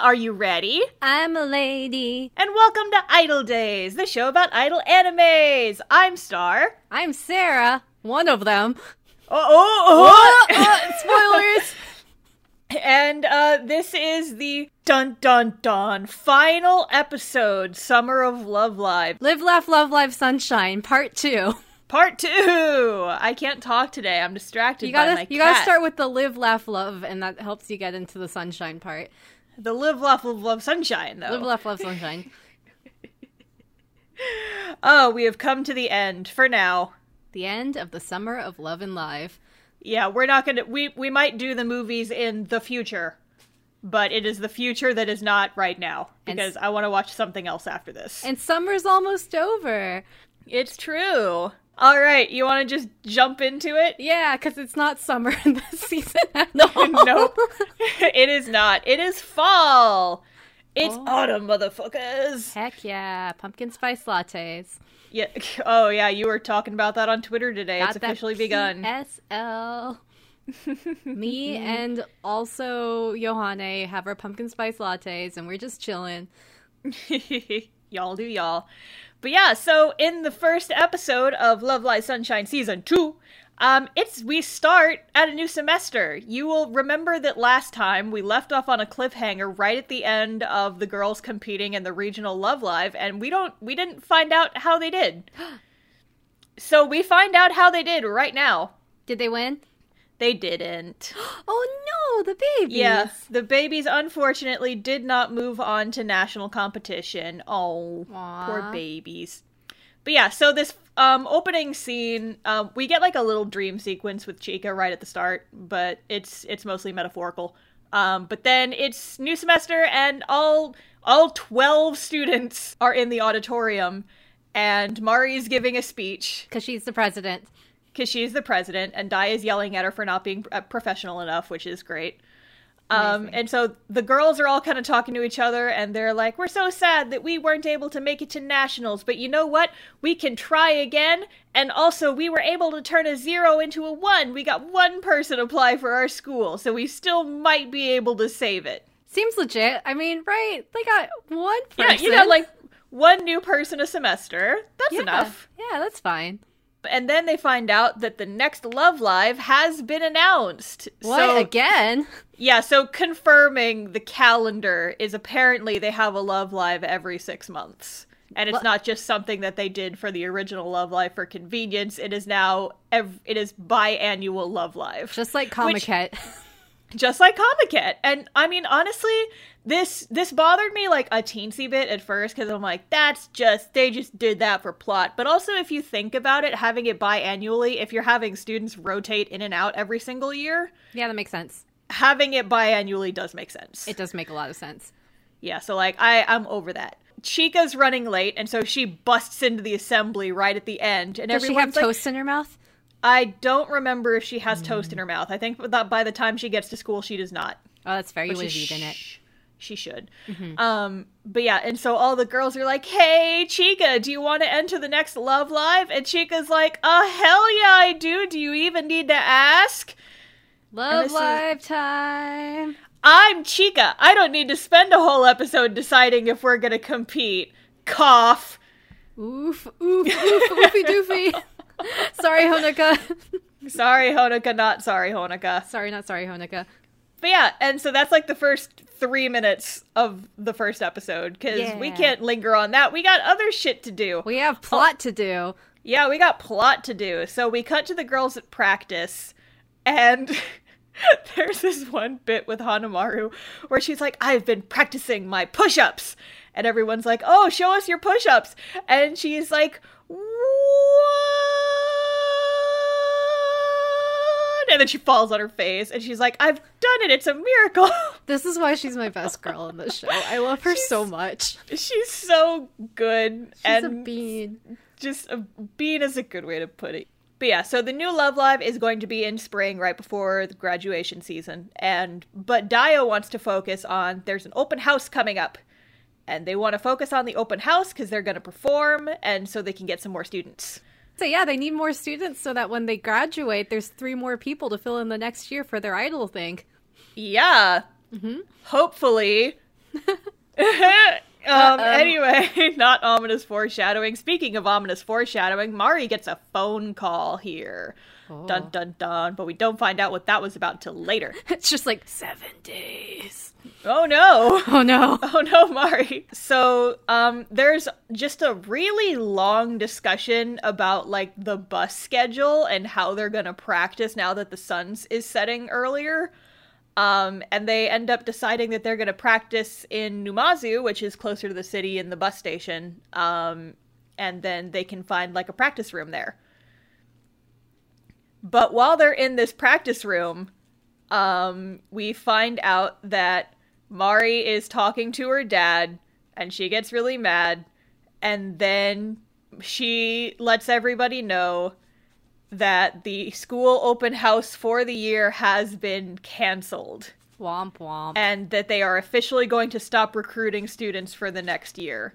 Are you ready? I'm a lady. And welcome to Idol Days, the show about idol animes. I'm Star. I'm Sarah. One of them. Oh, oh, oh. spoilers. And uh, this is the dun dun dun final episode, Summer of Love Live, Live, Laugh, Love, Live, Sunshine, Part Two. part two. I can't talk today. I'm distracted You gotta, you gotta start with the Live, Laugh, Love, and that helps you get into the Sunshine part. The live, laugh, love, love, sunshine. Though. Live, Laugh, Love, Sunshine. oh, we have come to the end for now. the end of the Summer of Love and Live. Yeah, we're not gonna. We we might do the movies in the future, but it is the future that is not right now And because s- I want to watch something else after this. And summer's almost over. it's true. All right, you want to just jump into it? Yeah, because it's not summer in this season all. nope, it is not. It is fall. It's Oh. autumn, motherfuckers. Heck yeah, pumpkin spice lattes. Yeah. Oh yeah, you were talking about that on Twitter today. Got it's officially begun. SL. Me and also Yohane have our pumpkin spice lattes, and we're just chilling. y'all do y'all. But yeah, so in the first episode of Love Live Sunshine season two, um, it's we start at a new semester. You will remember that last time we left off on a cliffhanger right at the end of the girls competing in the regional Love Live, and we don't we didn't find out how they did. so we find out how they did right now. Did they win? They didn't. Oh no, the babies. Yeah, the babies unfortunately did not move on to national competition. Oh, Aw. poor babies. But yeah, so this um opening scene, um, we get like a little dream sequence with Chika right at the start, but it's it's mostly metaphorical. Um, but then it's new semester and all all twelve students are in the auditorium, and Mari's giving a speech Because she's the president. Because she's the president, and Dia is yelling at her for not being uh, professional enough, which is great. Um, and so the girls are all kind of talking to each other, and they're like, "We're so sad that we weren't able to make it to nationals, but you know what? We can try again. And also, we were able to turn a zero into a one. We got one person apply for our school, so we still might be able to save it. Seems legit. I mean, right? They got one person. Yeah, you know, like one new person a semester. That's Yeah. enough." Yeah, that's fine. And then they find out that the next Love Live has been announced. What So, again? Yeah, so confirming the calendar is apparently they have a Love Live every six months. And it's Lo- not just something that they did for the original Love Live for convenience. It is now ev- it is biannual Love Live, Just like Comiket. just like Comiket. And I mean, honestly, this this bothered me like a teensy bit at first because I'm like, that's just they just did that for plot. But also, if you think about it, having it biannually, if you're having students rotate in and out every single year, yeah, that makes sense. having it biannually does make sense. It does make a lot of sense. Yeah, so like I I'm over that. Chika's running late, and so she busts into the assembly right at the end, and Does she have like, toast in her mouth? I don't remember if she has toast in her mouth. I think that by the time she gets to school, she does not. Oh, that's fair. You Which would is have eaten it. Sh- She should. Um, but yeah, and so all the girls are like, "Hey, Chika, do you want to enter the next Love Live?" And Chika's like, "Uh, hell yeah, I do. Do you even need to ask?" Love this is- lifetime. I'm Chika. I don't need to spend a whole episode deciding if we're gonna compete. Cough. Oof, oof, oof, oofy doofy. sorry, Honoka. Sorry, Honoka, not sorry, Honoka. sorry, not sorry, Honoka. But yeah, and so that's like the first three minutes of the first episode because we can't linger on that. We got other shit to do. We have plot to do. Yeah, we got plot to do. So we cut to the girls at practice, and there's this one bit with Hanamaru where she's like, I've been practicing my push ups. And everyone's like, Oh, show us your push ups. And she's like, What? And then she falls on her face, and she's like, I've done it. It's a miracle. This is why she's my best girl in this show. I love her so much. she's so good. She's and a bean. just a bean is a good way to put it. But yeah, so the new Love Live is going to be in spring, right before the graduation season, and but Dia wants to focus on there's an open house coming up, and they want to focus on the open house because they're going to perform, and so they can get some more students. So yeah, they need more students so that when they graduate, there's three more people to fill in the next year for their idol thing. Yeah, Hopefully. um, anyway, not ominous foreshadowing. Speaking of ominous foreshadowing, Mari gets a phone call here. Dun dun dun. But we don't find out what that was about till later. It's just like seven days. Oh no. Oh no. Oh no, Mari. So, um, there's just a really long discussion about like the bus schedule and how they're gonna practice now that the sun's is setting earlier. Um, and they end up deciding that they're gonna practice in Numazu, which is closer to the city in the bus station. Um, and then they can find like a practice room there. But while they're in this practice room, um, we find out that Mari is talking to her dad, and she gets really mad, and then she lets everybody know that the school open house for the year has been canceled Womp womp. and that they are officially going to stop recruiting students for the next year.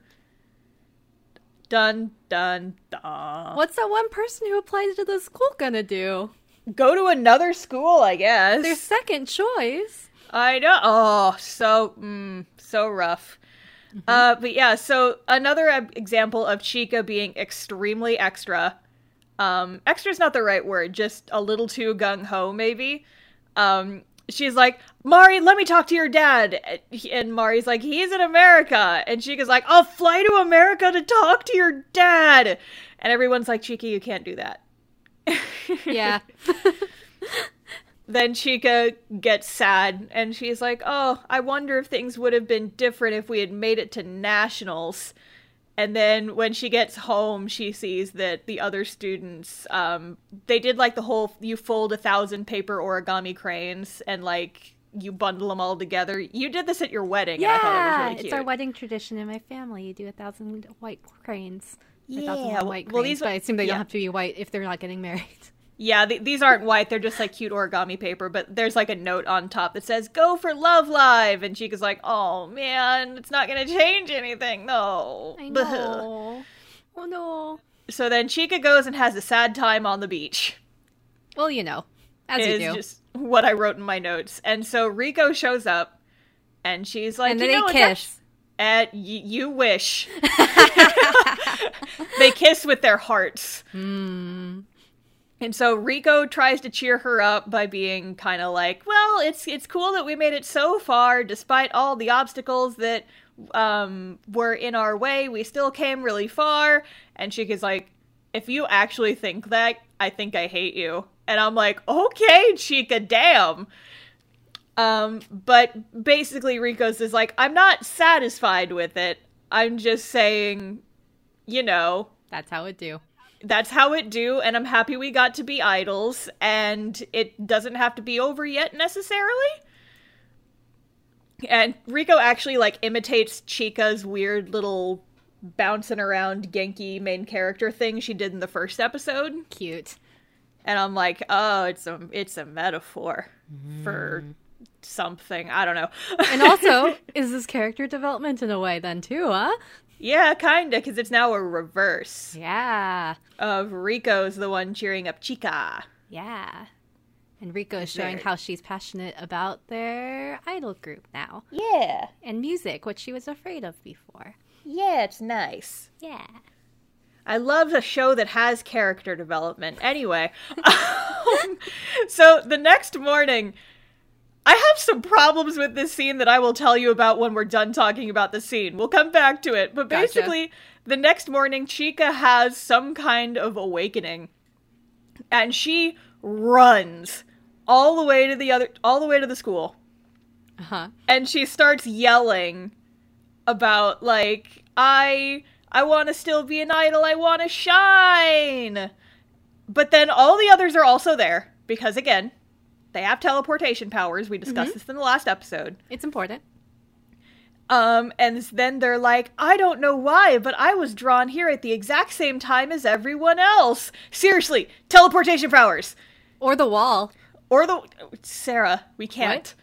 Dun dun dun. What's that one person who applied to the school gonna do? Go to another school, I guess. Their second choice. I know. Oh, so mm, so rough. Uh, but yeah, so another example of Chika being extremely extra. Um, extra is not the right word, just a little too gung ho, maybe. Um, she's like, Mari, let me talk to your dad. And Mari's like, he's in America. And Chika's like, I'll fly to America to talk to your dad. And everyone's like, Chika, you can't do that. Yeah. then Chika gets sad and she's like, "Oh, I wonder if things would have been different if we had made it to nationals." And then when she gets home, she sees that the other students, um, they did like the whole you fold a thousand paper origami cranes and like you bundle them all together. You did this at your wedding. and I thought it was yeah. really cute. It's our wedding tradition in my family. You do a thousand white cranes. Or a thousand Yeah, white well, these- but I assume they yeah. don't have to be white if they're not getting married. Yeah, th- these aren't white. They're just like cute origami paper. But there's like a note on top that says "Go for Love Live," and Chika's like, "Oh man, it's not gonna change anything, no." I know. oh no. So then Chika goes and has a sad time on the beach. Well, you know, as you do. just what I wrote in my notes. And so Riko shows up, and she's like, and "You know, they kiss. At y- you wish. they kiss with their hearts. Hmm. And so Riko tries to cheer her up by being kind of like, "Well, it's it's cool that we made it so far despite all the obstacles that um were in our way. We still came really far." And Chika's like, "If you actually think that, I think I hate you." And I'm like, "Okay, Chika, damn." Um, but basically Riko's is like, "I'm not satisfied with it. I'm just saying, you know, That's how it do. that's how it do and i'm happy we got to be idols and it doesn't have to be over yet necessarily and riko actually like imitates chika's weird little bouncing around genki main character thing she did in the first episode Cute. and i'm like oh it's a it's a metaphor for something i don't know And also, is this character development in a way then too, huh? yeah kinda because it's now a reverse Yeah. of riko's the one cheering up chika Yeah. And Riko is showing how she's passionate about their idol group now. yeah And music, which she was afraid of before. yeah it's nice Yeah. I love a show that has character development. Anyway, um, so the next morning, I have some problems with this scene that I will tell you about when we're done talking about the scene. We'll come back to it. But Gotcha. basically, the next morning, Chika has some kind of awakening. And she runs all the way to the other all the way to the school Uh huh. and she starts yelling about like i i want to still be an idol i want to shine but then all the others are also there because again they have teleportation powers we discussed this in the last episode It's important. um and then they're like i don't know why but i was drawn here at the exact same time as everyone else seriously teleportation powers Or the wall. or the sarah we can't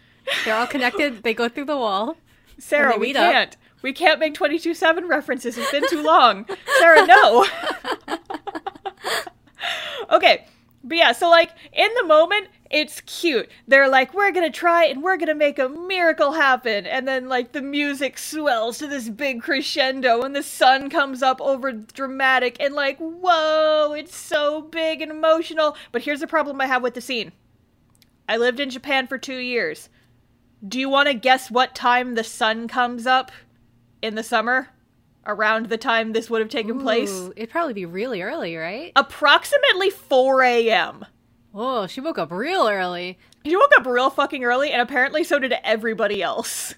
They're all connected. they go through the wall. Sarah, we up. can't. We can't make 22-7 references. It's been too long. Sarah, no. okay. But yeah, so like in the moment, it's cute. They're like, we're gonna try and we're gonna make a miracle happen. And then, like, the music swells to this big crescendo and the sun comes up over dramatic and, like, whoa, it's so big and emotional. But here's the problem I have with the scene I lived in Japan for two years. Do you want to guess what time the sun comes up in the summer? Around the time this would have taken place? It'd probably be really early, right? Approximately 4 a.m. Oh, she woke up real early. She woke up real fucking early, and apparently so did everybody else.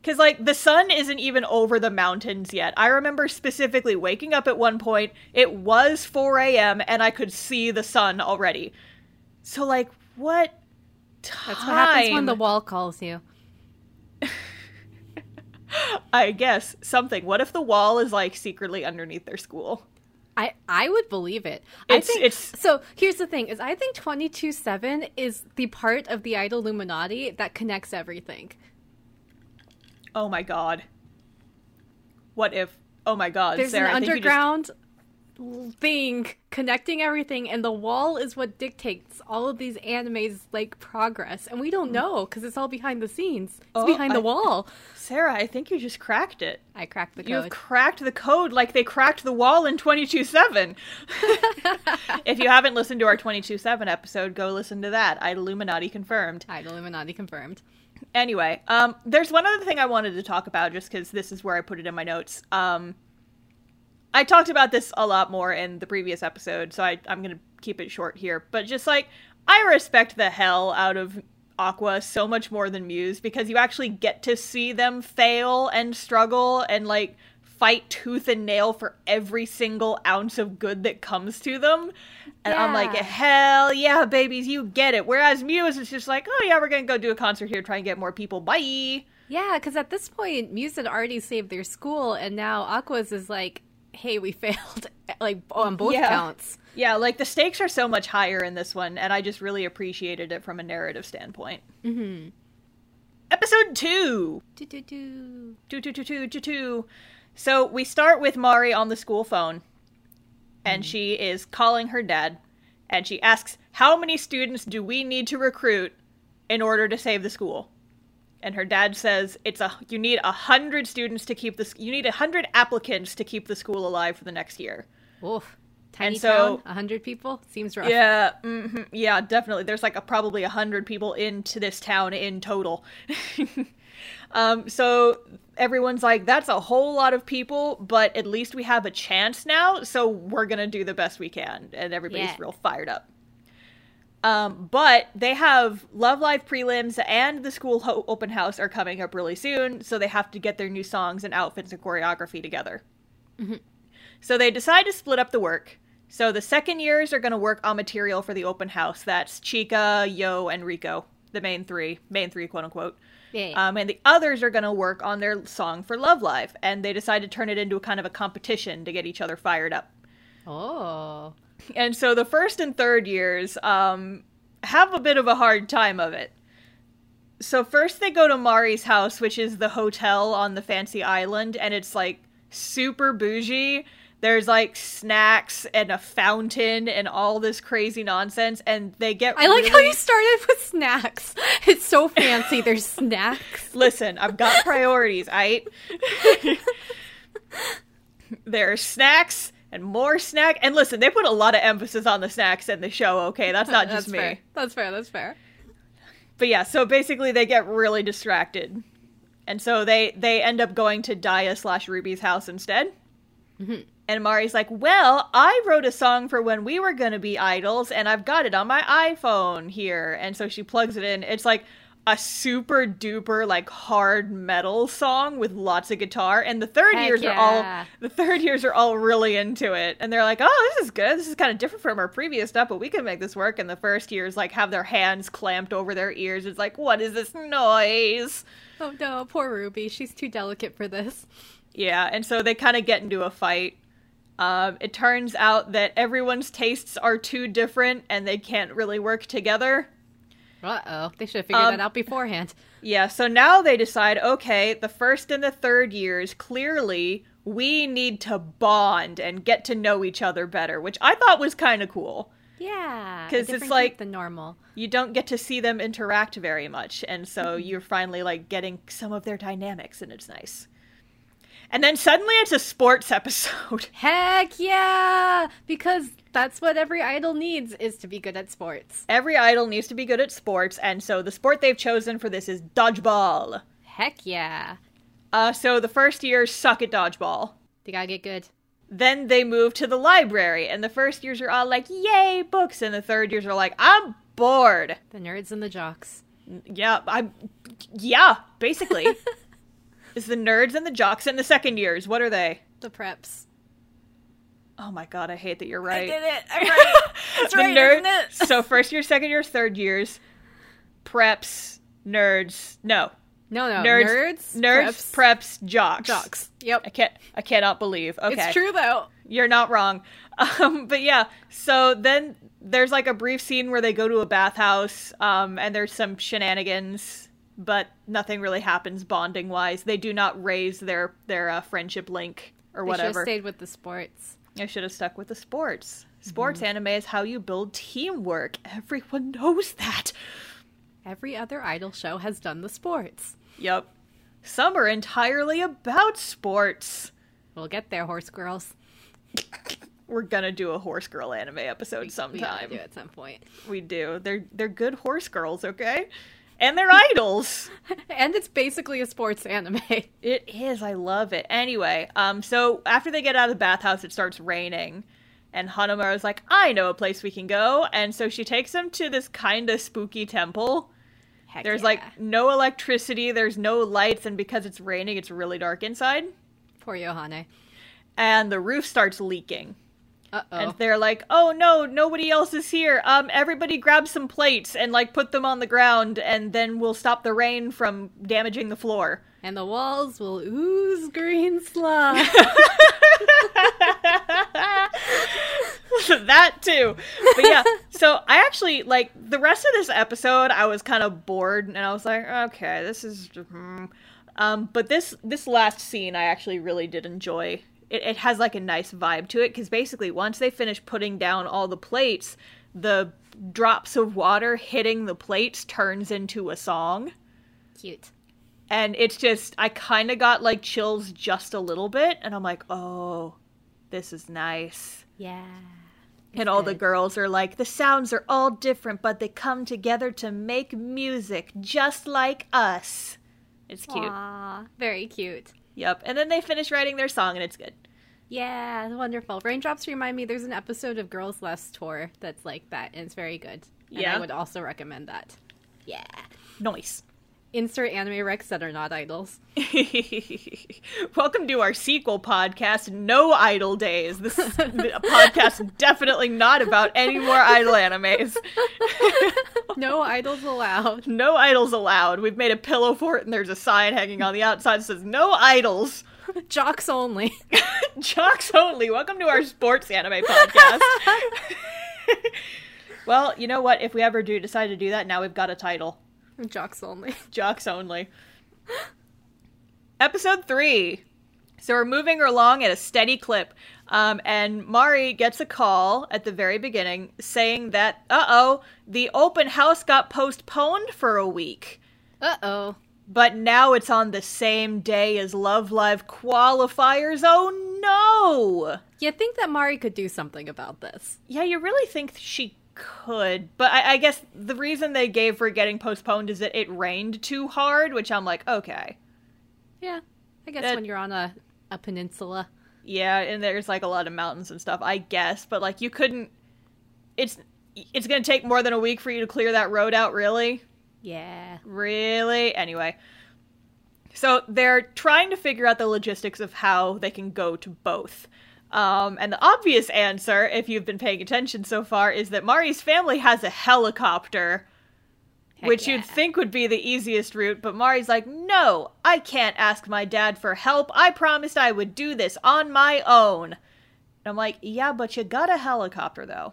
Because, like, the sun isn't even over the mountains yet. I remember specifically waking up at one point, it was 4 a.m., and I could see the sun already. So, like, what time? That's what happens when the wall calls you. I guess something. What if the wall is like secretly underneath their school? I, I would believe it. It's- I think it's- so. Here's the thing: is I think twenty two seven is the part of the idol Illuminati that connects everything. Oh my god. What if? Oh my god, There's Sarah, an I think you just- underground thing connecting everything, and the wall is what dictates all of these animes like progress, and we don't know because it's all behind the scenes. It's Oh, behind the I- wall. Sarah, I think you just cracked it. I cracked the code. cracked the code like they cracked the wall in 22-7 if you haven't listened to our 22-7 episode, go listen to that. I Illuminati confirmed. i Illuminati confirmed. Anyway, um, there's one other thing I wanted to talk about just because this is where I put it in my notes. Um, I talked about this a lot more in the previous episode, so I, I'm going to keep it short here. But just like, I respect the hell out of Aqours so much more than Muse because you actually get to see them fail and struggle and like fight tooth and nail for every single ounce of good that comes to them. And I'm like, Yeah. hell yeah, babies, you get it. Whereas Muse is just like, oh yeah, we're gonna go do a concert here, try and get more people. Bye. Yeah, because at this point, Muse had already saved their school, and now Aqours's is like, "Hey, we failed, like on both Yeah. counts." Yeah, like the stakes are so much higher in this one, and I just really appreciated it from a narrative standpoint. Mm-hmm. Episode two. Do do do. Two, two, two, two, two. So we start with Mari on the school phone, and she is calling her dad, and she asks, "How many students do we need to recruit in order to save the school?" And her dad says, "It's a you need a hundred students to keep this. You need a hundred applicants to keep the school alive for the next year." Oof. Tiny And so- town, a hundred people seems rough. Yeah, hmm yeah, definitely. There's like a, probably a hundred people into this town in total. um, so everyone's like, "That's a whole lot of people, but at least we have a chance now. So we're gonna do the best we can." And everybody's Yeah. real fired up. Um, but they have Love Live prelims and the school ho- open house are coming up really soon, so they have to get their new songs and outfits and choreography together. So they decide to split up the work. So the second years are going to work on material for the open house. That's Chika, Yo, and Riko, the main three, main three, quote unquote. Yeah. Um, and the others are going to work on their song for Love Live. And they decide to turn it into a kind of a competition to get each other fired up. oh. And so the first and third years um, have a bit of a hard time of it. So first they go to Mari's house, which is the hotel on the fancy island, and it's like super bougie. There's like snacks and a fountain and all this crazy nonsense, and they get. I like how you started with snacks. It's so fancy. There's snacks. Listen, I've got priorities, I. there are snacks and more snack, and listen, they put a lot of emphasis on the snacks in the show. Okay, that's not just That's me. fair. That's fair. That's fair. But yeah, so basically they get really distracted, and so they they end up going to Dia slash Ruby's house instead. Mm-hmm. And Mari's like, "Well, I wrote a song for when we were gonna be idols, and I've got it on my iPhone here." And so she plugs it in. It's like a super duper like hard metal song with lots of guitar. And the third Heck years are all the third years are all really into it, and they're like, "Oh, this is good. This is kind of different from our previous stuff, but we can make this work." And the first years like have their hands clamped over their ears. It's like, "What is this noise?" Oh no, poor Ruby. She's too delicate for this. Yeah, and so they kind of get into a fight. Um, it turns out that everyone's tastes are too different and they can't really work together. Uh oh. They should have figured Um, that out beforehand. Yeah, so now they decide okay, the first and the third years, clearly, we need to bond and get to know each other better, which I thought was kind of cool. Yeah, because it's like- the normal. You don't get to see them interact very much, and so you're finally like getting some of their dynamics, and it's nice. And then suddenly it's a sports episode. Heck yeah! Because that's what every idol needs is to be good at sports. Every idol needs to be good at sports, and so the sport they've chosen for this is dodgeball. Heck yeah! Uh, so the first years suck at dodgeball. They gotta get good. Then they move to the library, and the first years are all like, yay, books, and the third years are like, I'm bored. The nerds and the jocks. Yeah, I'm. Yeah, basically. it's the nerds and the jocks, and the second years. What are they? The preps. Oh my god, I hate that you're right. it. I'm right. That's the nerds. so first year, second year, third years, preps, nerds. No, No, no. nerds, Nerds. nerds, preps, jocks. Jocks. Yep. I can't. I cannot believe. Okay, It's true though. You're not wrong. Um, but yeah, so then there's like a brief scene where they go to a bathhouse, um, and there's some shenanigans, but nothing really happens bonding wise. They do not raise their their uh, friendship link or They whatever. stayed with the sports. I should have stuck with the sports. Sports anime is how you build teamwork. Everyone knows that. Every other idol show has done the sports. Yep. Some are entirely about sports. We'll get there, horse girls. We're gonna do a horse girl anime episode We sometime. do at some point. We do. They're they're good horse girls, okay? And they're idols. and it's basically a sports anime. It is. I love it. Anyway, um, so after they get out of the bathhouse, it starts raining, and Hanamaru is like, "I know a place we can go," and so she takes them to this kind of spooky temple. Heck There's yeah. like no electricity, there's no lights, and because it's raining, it's really dark inside, poor Yohane. and the roof starts leaking. Uh And they're like, "Oh no, nobody else is here. Um, everybody grab some plates and like put them on the ground, and then we'll stop the rain from damaging the floor." And the walls will ooze green slime. that too. But yeah, so I actually like the rest of this episode. I was kind of bored, and I was like, "Okay, this is." hmm." Um, but this this last scene, I actually really did enjoy. It, it has like a nice vibe to it because basically, once they finish putting down all the plates, the drops of water hitting the plates turns into a song. Cute. and it's just I kind of got like chills just a little bit, and I'm like, oh, this is nice. Yeah. and all the girls are like, the sounds are all different, but they come together to make music just like us. It's cute. Aw, very cute. Yep. And then they finish writing their song, and it's good. Yeah, wonderful. Raindrops remind me there's an episode of Girls Last Tour that's like that, and it's very good. And Yeah? I would also recommend that. Yeah. Nice. Insert anime recs that are not idols. Welcome to our sequel podcast, No Idol Days. This is a podcast definitely not about any more idol animes. No idols allowed. No idols allowed. We've made a pillow for it, and there's a sign hanging on the outside that says "No idols." Jocks only. Jocks only. Welcome to our sports anime podcast. well, you know what? If we ever do decide to do that, now we've got a title. Jocks only. Jocks only. Episode three. So we're moving along at a steady clip, um, and Mari gets a call at the very beginning saying that, uh oh, the open house got postponed for a week. Uh oh. But now it's on the same day as Love Live qualifiers. Oh no! You think that Mari could do something about this? Yeah, you really think she could, but I, I guess the reason they gave for getting postponed is that it rained too hard, which I'm like, okay. Yeah. I guess That- when you're on a, a peninsula. Yeah, and there's like a lot of mountains and stuff, I guess, but like you couldn't. It's it's gonna take more than a week for you to clear that road out, really? Yeah. Really? Anyway. So they're trying to figure out the logistics of how they can go to both. Um, and the obvious answer, if you've been paying attention so far, is that Mari's family has a helicopter, Heck which yeah. you'd think would be the easiest route, but Mari's like, no, I can't ask my dad for help. I promised I would do this on my own. And I'm like, yeah, but you got a helicopter, though.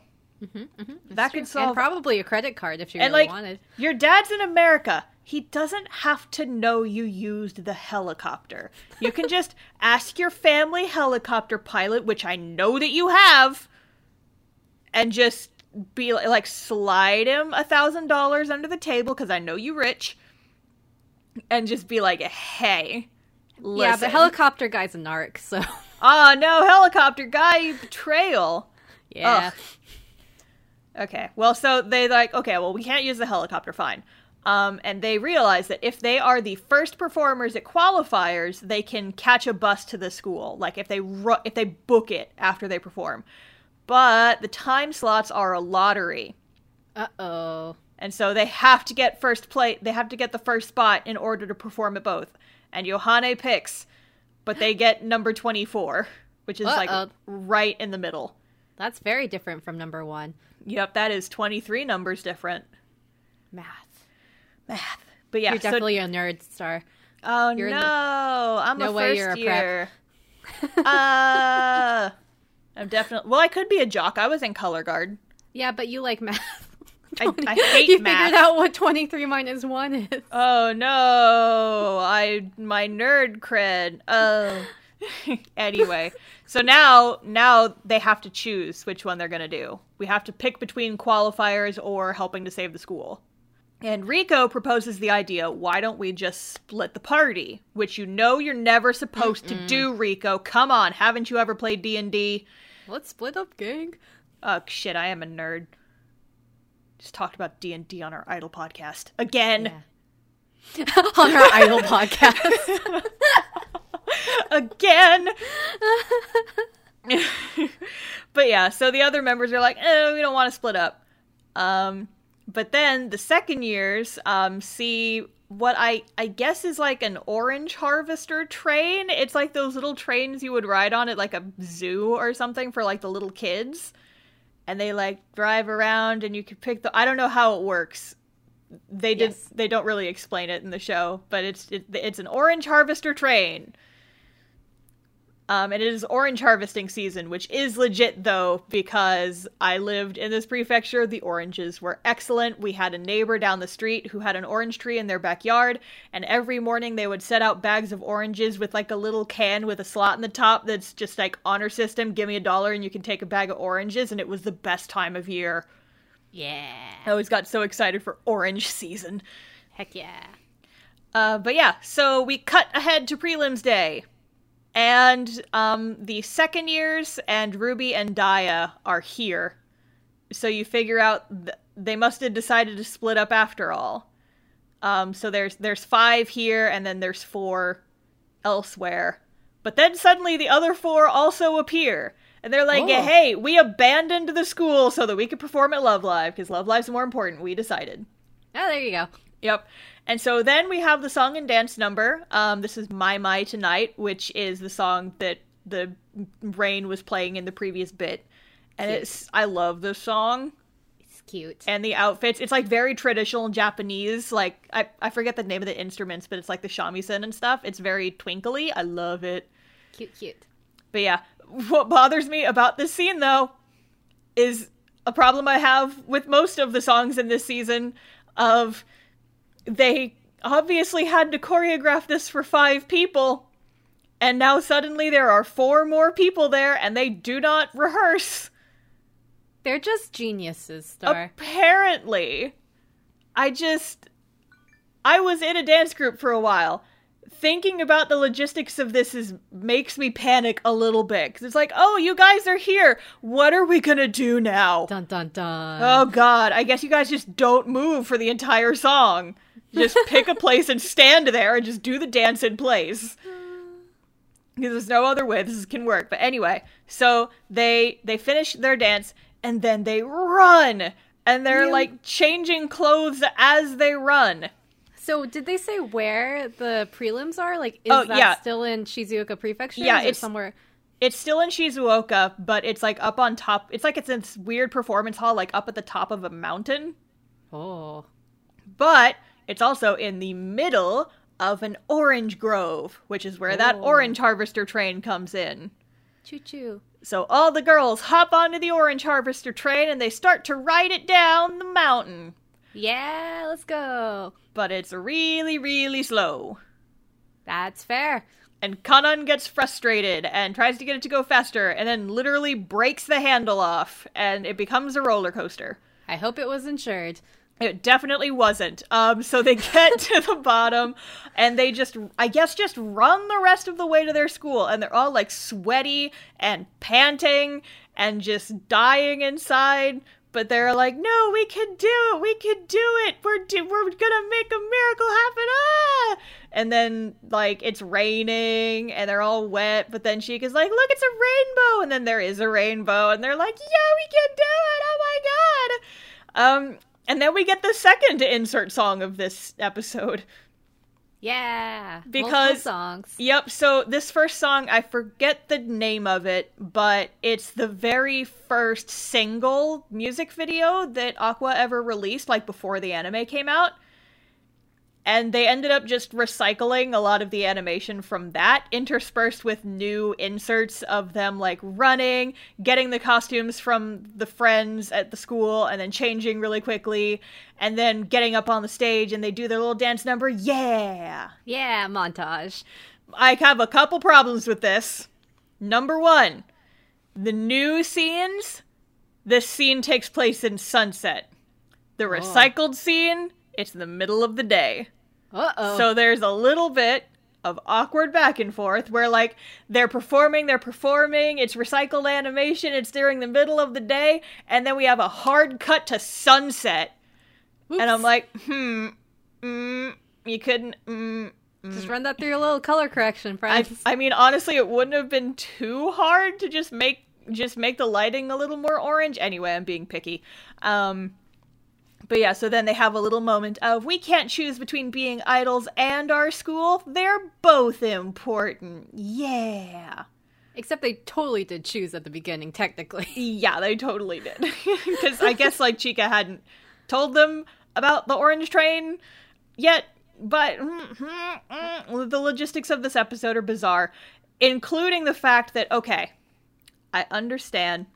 That could solve And probably a credit card if you and really like wanted. your dad's in America. He doesn't have to know you used the helicopter. You can just ask your family helicopter pilot, which I know that you have, and just be like slide him a thousand dollars under the table because I know you rich, and just be like, hey, listen. Yeah, but helicopter guy's a narc, so Ah, no, helicopter guy betrayal. yeah. Okay. Well, so they like, okay, well, we can't use the helicopter, fine. Um, and they realize that if they are the first performers at qualifiers, they can catch a bus to the school. Like if they ru- if they book it after they perform. But the time slots are a lottery, Uh oh. and so they have to get first play. They have to get the first spot in order to perform at both. And Yohane picks, but they get number twenty four, which is like Uh-oh. right in the middle. That's very different from number one. Yep, that is twenty three numbers different. Math. Math. But yeah, You're so definitely a nerd star. Oh You're no, the- I'm No a way first you're a year. uh, I'm definitely. Well, I could be a jock. I was in color guard. Yeah, but you like math. I- I hate you math. figured out what 23 minus 1 is. Oh no, I my nerd cred. Oh. anyway, so now now they have to choose which one they're gonna do. We have to pick between qualifiers or helping to save the school. And Riko proposes the idea, why don't we just split the party? Which you know you're never supposed to do, Riko. Come on, haven't you ever played D&D? Let's split up, gang. Oh shit, I am a nerd. Just talked about D&D on our Idol podcast. Again. On our Idol podcast. Again. but yeah, so the other members are like, eh, we don't want to split up. Um, but then the second years um, see what I I guess is like an orange harvester train. It's like those little trains you would ride on at like a zoo or something for like the little kids. And they like drive around and you could pick the I don't know how it works. They did Yes. they don't really explain it in the show, but it's it, it's an orange harvester train. Um, and it is orange harvesting season, which is legit though, because I lived in this prefecture. The oranges were excellent. We had a neighbor down the street who had an orange tree in their backyard, and every morning they would set out bags of oranges with like a little can with a slot in the top that's just like honor system, give me a dollar and you can take a bag of oranges, and it was the best time of year. yeah. I always got so excited for orange season. Heck yeah. Uh, but yeah, so we cut ahead to prelims day. And um, the second years and Ruby and Dia are here. So you figure out th- they must have decided to split up after all. Um, so there's there's five here and then there's four elsewhere. But then suddenly the other four also appear. And they're like, Oh. hey, we abandoned the school so that we could perform at Love Live because Love Live's more important, we decided. Oh, there you go. Yep. And so then we have the song and dance number. Um, this is My My Tonight, which is the song that the rain was playing in the previous bit. And Cute. it's I love this song It's cute. and the outfits. It's like very traditional Japanese. Like I, I forget the name of the instruments, but it's like the shamisen and stuff. It's very twinkly. I love it. Cute, cute. But yeah, what bothers me about this scene though is a problem I have with most of the songs in this season of they obviously had to choreograph this for 5 people and now suddenly there are 4 more people there and they do not rehearse. They're just geniuses, Star. Apparently. I just I was in a dance group for a while. Thinking about the logistics of this is makes me panic a little bit cuz it's like, "Oh, you guys are here. What are we to do now?" Dun dun dun. Oh god, I guess you guys just don't move for the entire song. Just pick a place and stand there and just do the dance in place. Because there's no other way this can work. But anyway, so they they finish their dance and then they run. And they're Yeah. like changing clothes as they run. So, did they say where the prelims are? Like, is Oh, that yeah. still in Shizuoka Prefecture? Yeah, it's- somewhere. It's still in Shizuoka, but it's like up on top. It's like it's in this weird performance hall, like up at the top of a mountain. Oh, but it's also in the middle of an orange grove, which is where that Oh. orange harvester train comes in. choo choo. So all the girls hop onto the orange harvester train and they start to ride it down the mountain. Yeah, let's go. But it's really, really slow. That's fair. And Kanan gets frustrated and tries to get it to go faster and then literally breaks the handle off and it becomes a roller coaster. I hope it was insured. It definitely wasn't. Um, so they get to the bottom and they just, I guess, just run the rest of the way to their school. And they're all like sweaty and panting and just dying inside. But they're like, no, we can do it. We can do it. We're, do- we're gonna make a miracle happen. Ah! And then, like, it's raining and they're all wet. But then Sheik is like, look, it's a rainbow. And then there is a rainbow. And they're like, yeah, we can do it. Oh my God. Um, and then we get the second insert song of this episode. Yeah. Because- multiple songs. Yep, so this first song, I forget the name of it, but it's the very first single music video that Aqours ever released, like before the anime came out. And they ended up just recycling a lot of the animation from that, interspersed with new inserts of them like running, getting the costumes from the friends at the school, and then changing really quickly, and then getting up on the stage and they do their little dance number. Yeah! Yeah, montage. I have a couple problems with this. Number one, the new scenes, this scene takes place in sunset. The oh. recycled scene, it's the middle of the day. Uh oh. So there's a little bit of awkward back and forth where like they're performing, they're performing, it's recycled animation, it's during the middle of the day, and then we have a hard cut to sunset. And I'm like, hmm, mm, you couldn't, mm, just run that through your little color correction, I. I mean, honestly, it wouldn't have been too hard to just make just make the lighting a little more orange. Anyway, I'm being picky. Um, but yeah, so then they have a little moment of we can't choose between being idols and our school. They're both important. Yeah. Except they totally did choose at the beginning, technically. Yeah, they totally did. Because I guess like Chika hadn't told them about the orange train yet, but the logistics of this episode are bizarre, including the fact that, okay, I understand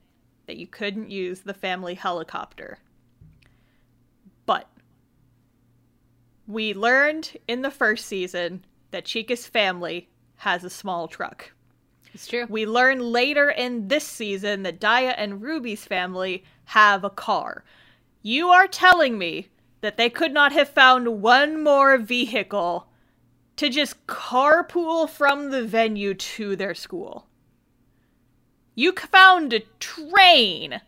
that you couldn't use the family helicopter. But we learned in the first season that Chika's family has a small truck. It's true. We learn later in this season that Dia and Ruby's family have a car. You are telling me that they could not have found one more vehicle to just carpool from the venue to their school. You found a train.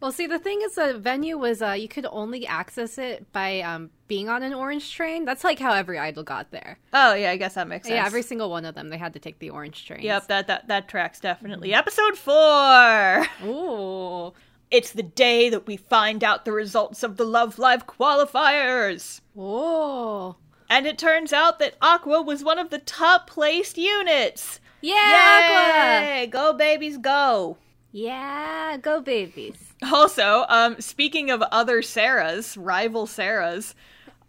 Well, see, the thing is, the venue was uh, you could only access it by um, being on an orange train. That's like how every idol got there. Oh yeah, I guess that makes sense. Yeah, every single one of them, they had to take the orange train. Yep, that that that tracks definitely. Episode 4. Ooh. It's the day that we find out the results of the Love Live qualifiers. Oh. And it turns out that Aqours was one of the top placed units. Yeah, Aqours! Go babies go. Yeah, go babies. Also, um, speaking of other Sarahs, rival Sarahs,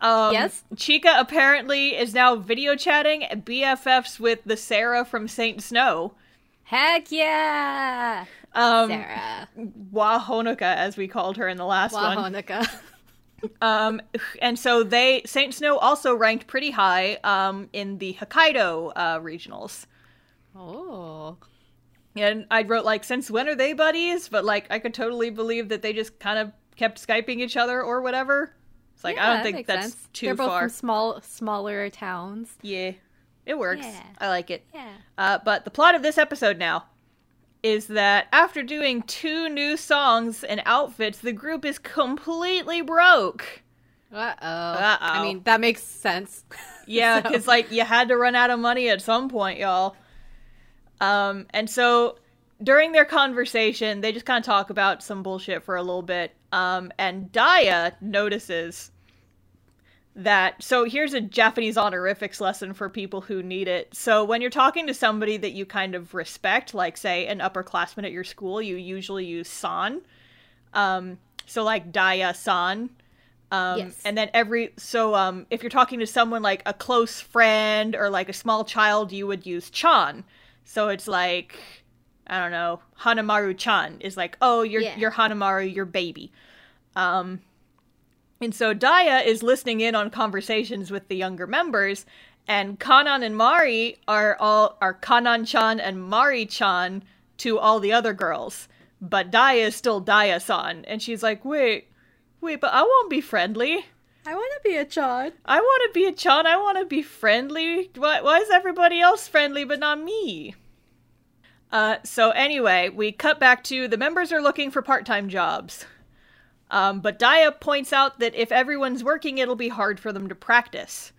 um, Yes? Chika apparently is now video chatting BFFs with the Sarah from Saint Snow. Heck yeah! Um, Sarah. Wahonoka, as we called her in the last one. Wahonica. Um, and so they Saint Snow also ranked pretty high um, in the Hokkaido uh, regionals. oh. And I wrote like, since when are they buddies? But like, I could totally believe that they just kind of kept skyping each other or whatever. It's like Yeah, I don't that think that's sense. too They're both far. from small, smaller towns. Yeah, it works. Yeah. I like it. Yeah. Uh, but the plot of this episode now is that after doing two new songs and outfits, the group is completely broke. Uh oh. I mean, that makes sense. Yeah, So- because like you had to run out of money at some point, y'all. Um, and so during their conversation, they just kind of talk about some bullshit for a little bit. Um, and Dia notices that. So here's a Japanese honorifics lesson for people who need it. So when you're talking to somebody that you kind of respect, like say an upperclassman at your school, you usually use san. Um, so like Dia san. Um, Yes. And then every so um, if you're talking to someone like a close friend or like a small child, you would use chan. So it's like I don't know, Hanamaru chan is like, oh, you're Yeah. you're Hanamaru, your baby. Um, and so Dia is listening in on conversations with the younger members, And Kanan and Mari are all are Kanan-chan and Mari-chan to all the other girls. But Dia is still Dia-san. And she's like, wait, wait, but I won't be friendly. I want to be a Chan. I want to be a Chan. I want to be friendly. Why, why is everybody else friendly but not me? Uh, so anyway, we cut back to the members are looking for part-time jobs. Um, but Dia points out that if everyone's working, it'll be hard for them to practice.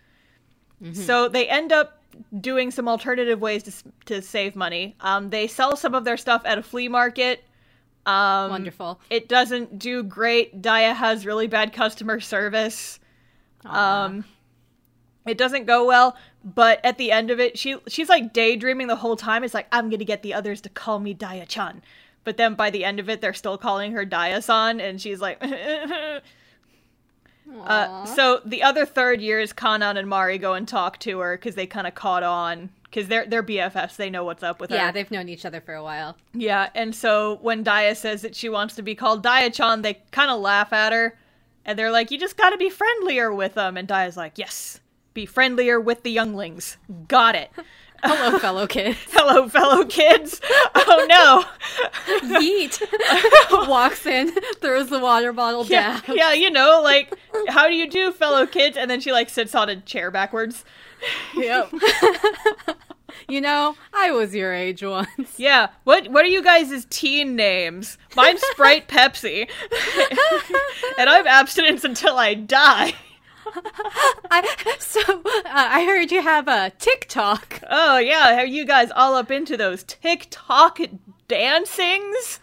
So they end up doing some alternative ways to, to save money. Um, they sell some of their stuff at a flea market. Um, Wonderful. It doesn't do great. Dia has really bad customer service. Um, it doesn't go well. But at the end of it, she she's like daydreaming the whole time. It's like I'm gonna get the others to call me Dia-chan. But then by the end of it, they're still calling her Dia-san, and she's like. Uh, so the other third years, Kanan and Mari go and talk to her because they kind of caught on because they're they're BFFs. They know what's up with yeah, her. Yeah, they've known each other for a while. Yeah, and so when Dia says that she wants to be called Dia-chan, they kind of laugh at her, and they're like, "You just got to be friendlier with them." And Dia's like, "Yes, be friendlier with the younglings. Got it." Hello, fellow kids. Hello, fellow kids. Oh no. Yeet walks in, throws the water bottle Yeah, down. yeah, you know, like, how do you do, fellow kids? And then she like sits on a chair backwards. Yep. You know, I was your age once. Yeah. What what are you guys' teen names? Mine's Sprite Pepsi. and I'm abstinence until I die. I, so uh, I heard you have a TikTok. Oh yeah, are you guys all up into those TikTok dancings?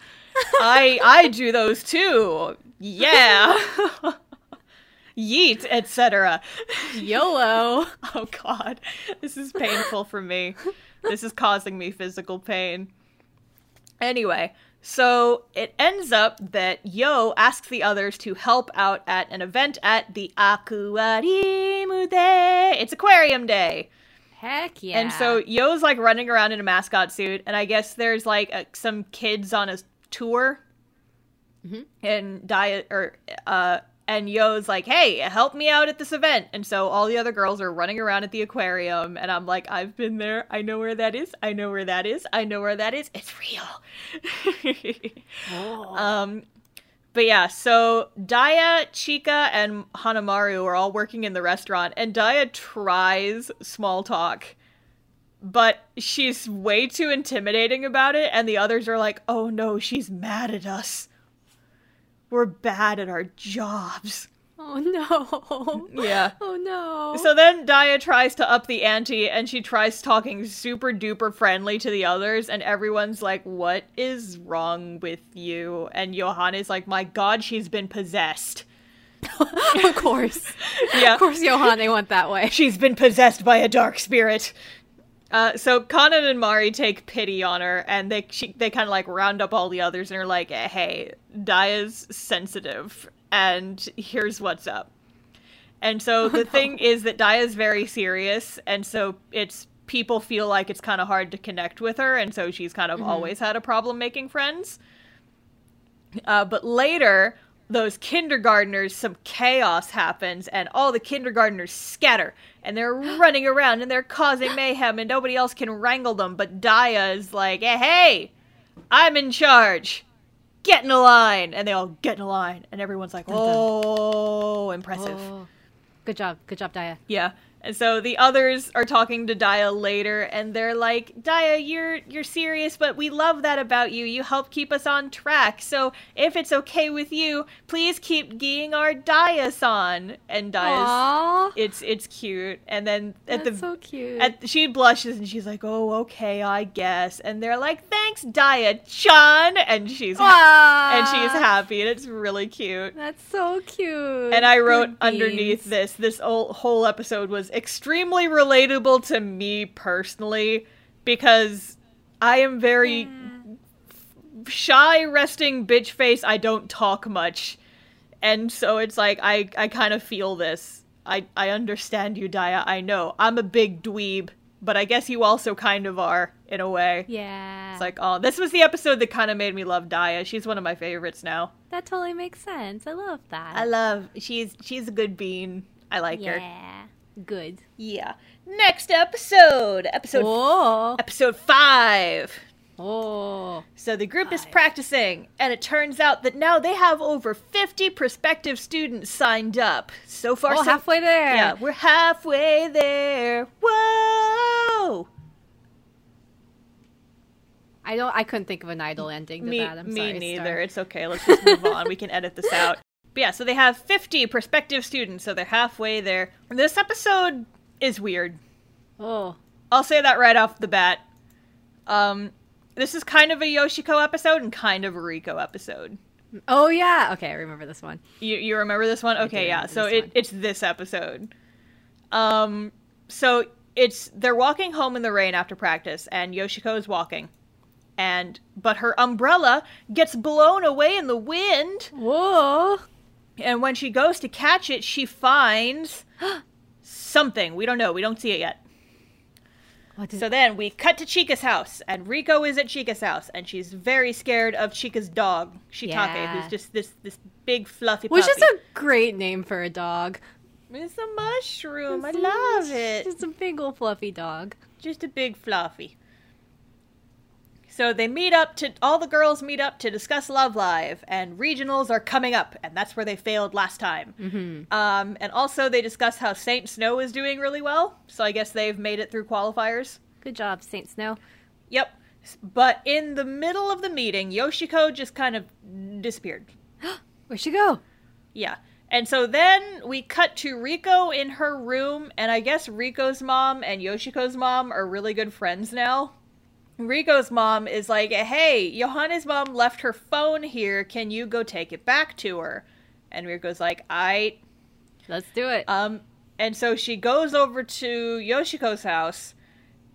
I I do those too. Yeah. Yeet, etc. YOLO. Oh god. This is painful for me. This is causing me physical pain. Anyway, so it ends up that You asks the others to help out at an event at the Aquarium Day. It's Aquarium Day. Heck yeah. And so You's like running around in a mascot suit, and I guess there's like uh some kids on a tour, and Diet or uh, and You's like, "Hey, help me out at this event." And so all the other girls are running around at the aquarium, and I'm like, "I've been there. I know where that is. I know where that is. I know where that is. It's real." Oh. Um, but yeah, so Dia, Chika, and Hanamaru are all working in the restaurant, and Dia tries small talk, but she's way too intimidating about it, and the others are like, oh no, she's mad at us. We're bad at our jobs. Oh no. Yeah. Oh no. So then Dia tries to up the ante and she tries talking super duper friendly to the others, and everyone's like, What is wrong with you? And Yohane's like, My god, she's been possessed. of course. Yeah. Of course, Yohane, they went that way. She's been possessed by a dark spirit. Uh, so Kanan and Mari take pity on her, and they she, they kind of like round up all the others and are like, "Hey, Dia's sensitive, and here's what's up." And so the thing is that Dia's very serious, and so it's people feel like it's kind of hard to connect with her, and so she's kind of always had a problem making friends. Uh, but later, those kindergartners, some chaos happens, and all the kindergartners scatter, and they're running around and they're causing mayhem, and nobody else can wrangle them. But Dia is like, hey, hey, I'm in charge. Get in a line. And they all get in a line, and everyone's like, oh, impressive. Oh. Good job. Good job, Dia. Yeah. And so the others are talking to Dia later and they're like, "Dia, you're you're serious, but we love that about you. You help keep us on track. So if it's okay with you, please keep geeing our Dia-san." And Dia's Aww. it's it's cute. And then at That's the so cute. at she blushes and she's like, "Oh, okay, I guess." And they're like, "Thanks, Dia-chan." And she's Ah. and she's happy and it's really cute. That's so cute. And I wrote Good underneath beans. this this whole, whole episode was extremely relatable to me personally because I am very shy, resting bitch face. I don't talk much. And so it's like I I kind of feel this. I I understand you, Dia. I know. I'm a big dweeb, but I guess you also kind of are in a way. Yeah. It's like, oh, this was the episode that kind of made me love Dia. She's one of my favorites now. that totally makes sense. I love that. I love she's she's a good bean. I like her. Good. Yeah. Next episode, episode Oh. episode five. Oh. So the group is practicing, and it turns out that now they have over 50 prospective students signed up. So far, Oh, so halfway there. Yeah, we're halfway there. Whoa! I don't. I couldn't think of an idol ending to Me, that. I'm me sorry, neither. Star. It's okay. Let's just move on. We can edit this out. But yeah, so they have 50 prospective students, so they're halfway there. This episode is weird. Oh. I'll say that right off the bat. Um, this is kind of a Yoshiko episode and kind of a Riko episode. Oh yeah. Okay, I remember this one. You you remember this one? Okay, yeah. So it one. it's this episode. Um, so it's they're walking home in the rain after practice, and Yoshiko is walking, and but her umbrella gets blown away in the wind, Whoa. And when she goes to catch it, she finds something. We don't know. We don't see it yet. Is So then we cut to Chika's house, and Riko is at Chika's house, and she's very scared of Chika's dog, Shiitake, Yeah. who's just this this big fluffy Which puppy. is a great name for a dog. It's a mushroom. I It's a- love it. It's a big old fluffy dog. Just a big fluffy. So they meet up to all the girls meet up to discuss Love Live, and regionals are coming up, and that's where they failed last time. Mm-hmm. Um, and also they discuss how Saint Snow is doing really well, so I guess they've made it through qualifiers. Good job, Saint Snow. Yep. But in the middle of the meeting, Yoshiko just kind of disappeared. Where'd she go? Yeah. And so then we cut to Riko in her room, and I guess Riko's mom and Yoshiko's mom are really good friends now. Riko's mom is like, hey, Yohane's mom left her phone here. Can you go take it back to her? And Riko's like, I. Let's do it. Um, and so she goes over to Yoshiko's house,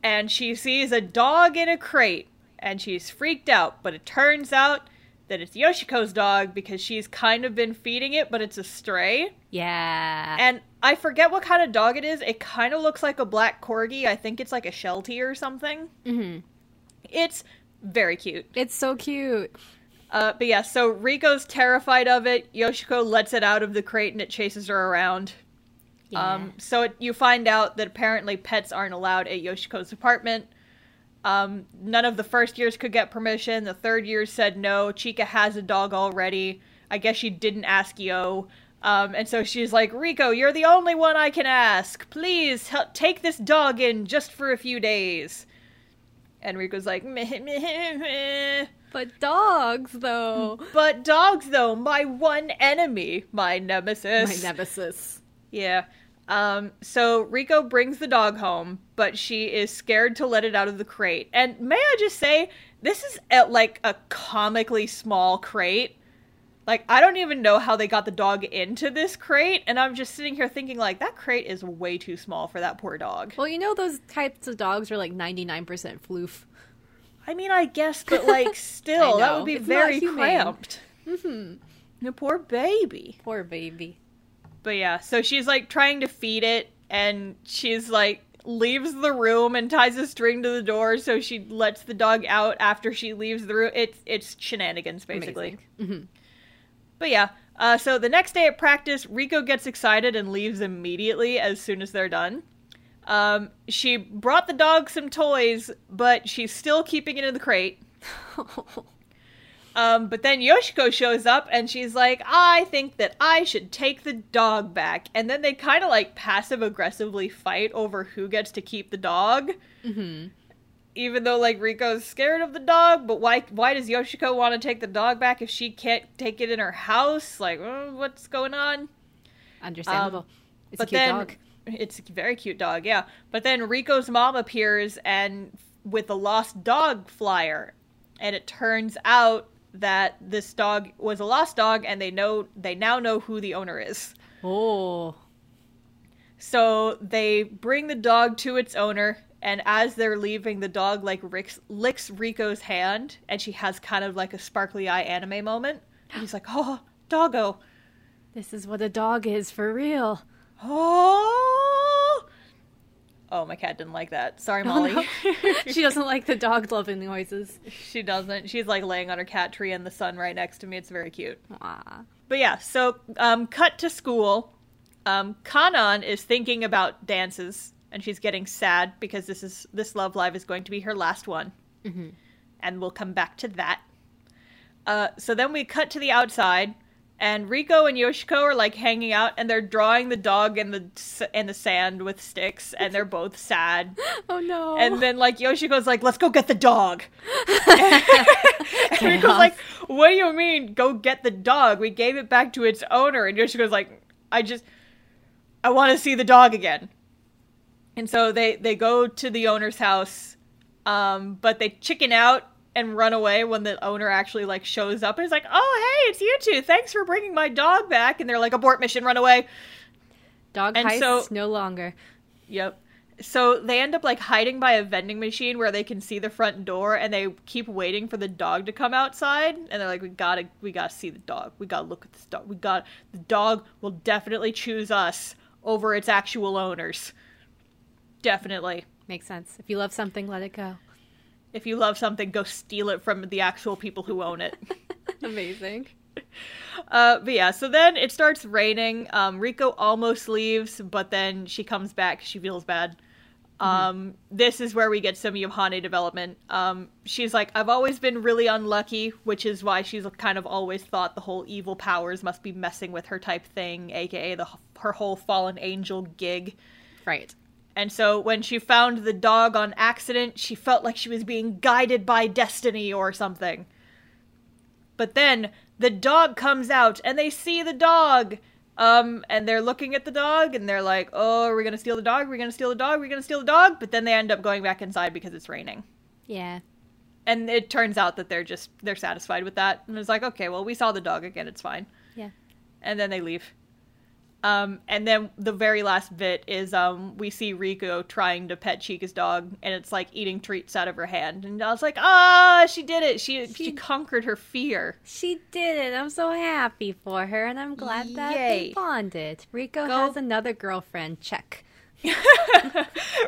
and she sees a dog in a crate, and she's freaked out. But it turns out that it's Yoshiko's dog because she's kind of been feeding it, but it's a stray. yeah. And I forget what kind of dog it is. It kind of looks like a black corgi. I think it's like a Sheltie or something. hmm It's very cute. It's so cute. Uh, but yeah, so Riko's terrified of it. Yoshiko lets it out of the crate and it chases her around. Yeah. Um, so it, you find out that apparently pets aren't allowed at Yoshiko's apartment. Um, none of the first years could get permission. The third year said no. Chika has a dog already. I guess she didn't ask You. Um, and so she's like, Riko, you're the only one I can ask. Please help take this dog in just for a few days. And Riko's like, meh, meh, meh. but dogs, though. But dogs, though, my one enemy, my nemesis. My nemesis. Yeah. Um, so Riko brings the dog home, but she is scared to let it out of the crate. And may I just say, this is at like a comically small crate. Like, I don't even know how they got the dog into this crate, and I'm just sitting here thinking, like, that crate is way too small for that poor dog. Well, you know those types of dogs are like 99% floof. I mean, I guess, but like, still, that would be It's very cramped. hmm The poor baby. Poor baby. But yeah, so she's like trying to feed it, and she's like leaves the room and ties a string to the door so she lets the dog out after she leaves the room. It's it's shenanigans basically. Amazing. But yeah, uh, so the next day at practice, Riko gets excited and leaves immediately as soon as they're done. Um, she brought the dog some toys, but she's still keeping it in the crate. Um, but then Yoshiko shows up and she's like, I think that I should take the dog back. And then they kind of like passive aggressively fight over who gets to keep the dog. Mhm. Even though like Riko's scared of the dog, but why why does Yoshiko want to take the dog back if she can't take it in her house? Like, uh, what's going on? Understandable. it's a Um, cute then dog. it's a very cute dog, yeah. But then Riko's mom appears and with a lost dog flyer, and it turns out that this dog was a lost dog, and they know they now know who the owner is. Oh. So they bring the dog to its owner, and as they're leaving, the dog like licks, licks Riko's hand, and she has kind of like a sparkly eye anime moment. And he's like, "Oh, doggo." This is what a dog is for real. Oh. Oh, my cat didn't like that. Sorry, Oh, Molly. no. she doesn't like the dog loving noises. she doesn't. She's like laying on her cat tree in the sun right next to me. It's very cute. Aw. But yeah, so um, cut to school. Um, Kanan is thinking about dances, and she's getting sad because this is this love live is going to be her last one, Mm-hmm. and we'll come back to that. Uh, so then we cut to the outside, and Riko and Yoshiko are like hanging out, and they're drawing the dog in the in the sand with sticks, and they're both sad. Oh no. And then like Yoshiko's like, "Let's go get the dog." and Riko's like, "What do you mean, go get the dog? We gave it back to its owner." And Yoshiko's like, "I just, I want to see the dog again." And so they they go to the owner's house, um, but they chicken out and run away when the owner actually like shows up and is like, "Oh, hey, it's you two. Thanks for bringing my dog back." And they're like, "Abort mission, run away." Dog and heists so- no longer. Yep. So they end up like hiding by a vending machine where they can see the front door and they keep waiting for the dog to come outside and they're like we got to we got to see the dog. We got to look at this dog. We got the dog will definitely choose us over its actual owners. Definitely. Makes sense. If you love something, let it go. If you love something, go steal it from the actual people who own it. Amazing. Uh, but yeah, so then it starts raining. Um, Riko almost leaves, but then she comes back. She feels bad. Um, this is where we get some Yohane development. Um, she's like, I've always been really unlucky, which is why she's kind of always thought the whole evil powers must be messing with her type thing, aka the her whole fallen angel gig. Right. And so when she found the dog on accident, she felt like she was being guided by destiny or something. But then the dog comes out and they see the dog. Um, and they're looking at the dog and they're like, oh, are we're gonna steal the dog, Are we're gonna steal the dog, Are we're gonna steal the dog. But then they end up going back inside because it's raining. Yeah. And it turns out that they're just, they're satisfied with that. And it's like, okay, well, we saw the dog again, it's fine. Yeah. And then they leave. Um, and then the very last bit is um, we see Riko trying to pet Chika's dog, and it's like eating treats out of her hand. And I was like, ah, she did it. She she, She- conquered her fear. She did it. I'm so happy for her, and I'm glad that they bonded. Riko Go- has another girlfriend. Check.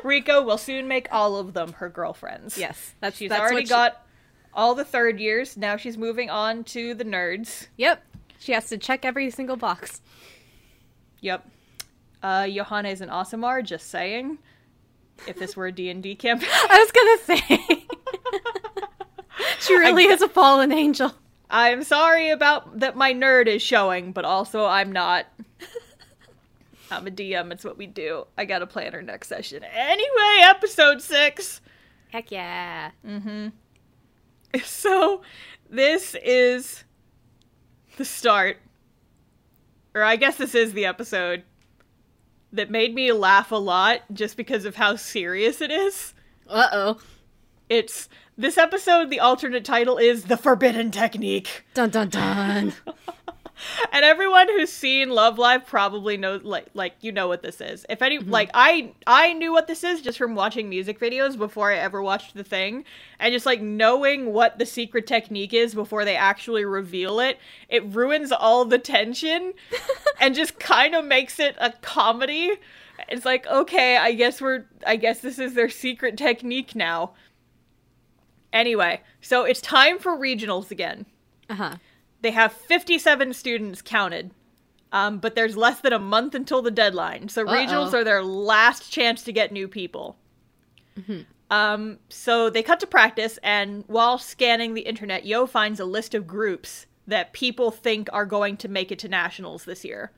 Riko will soon make all of them her girlfriends. Yes, that's she's that's already she- got all the third years. Now she's moving on to the nerds. Yep. She has to check every single box. Yep. Uh, Yohane is an Aasimar, just saying. If this were a D&D campaign. I was gonna say. she really is a fallen angel. I'm sorry about that my nerd is showing, but also I'm not. I'm a DM, it's what we do. I gotta plan our next session. Anyway, episode six. Heck yeah. Mm-hmm. So, this is the start. Or I guess this is the episode that made me laugh a lot just because of how serious it is. Uh oh. It's this episode, the alternate title is The Forbidden Technique. Dun dun dun. And everyone who's seen Love Live probably knows like like you know what this is. If any like I I knew what this is just from watching music videos before I ever watched the thing. And just like knowing what the secret technique is before they actually reveal it, it ruins all the tension and just kind of makes it a comedy. It's like, okay, I guess we're I guess this is their secret technique now. Anyway, so it's time for regionals again Uh huh. They have 57 students counted um, but there's less than a month until the deadline. So regionals Uh-oh. are their last chance to get new people. Um, so they cut to practice and while scanning the internet You finds a list of groups that people think are going to make it to nationals this year.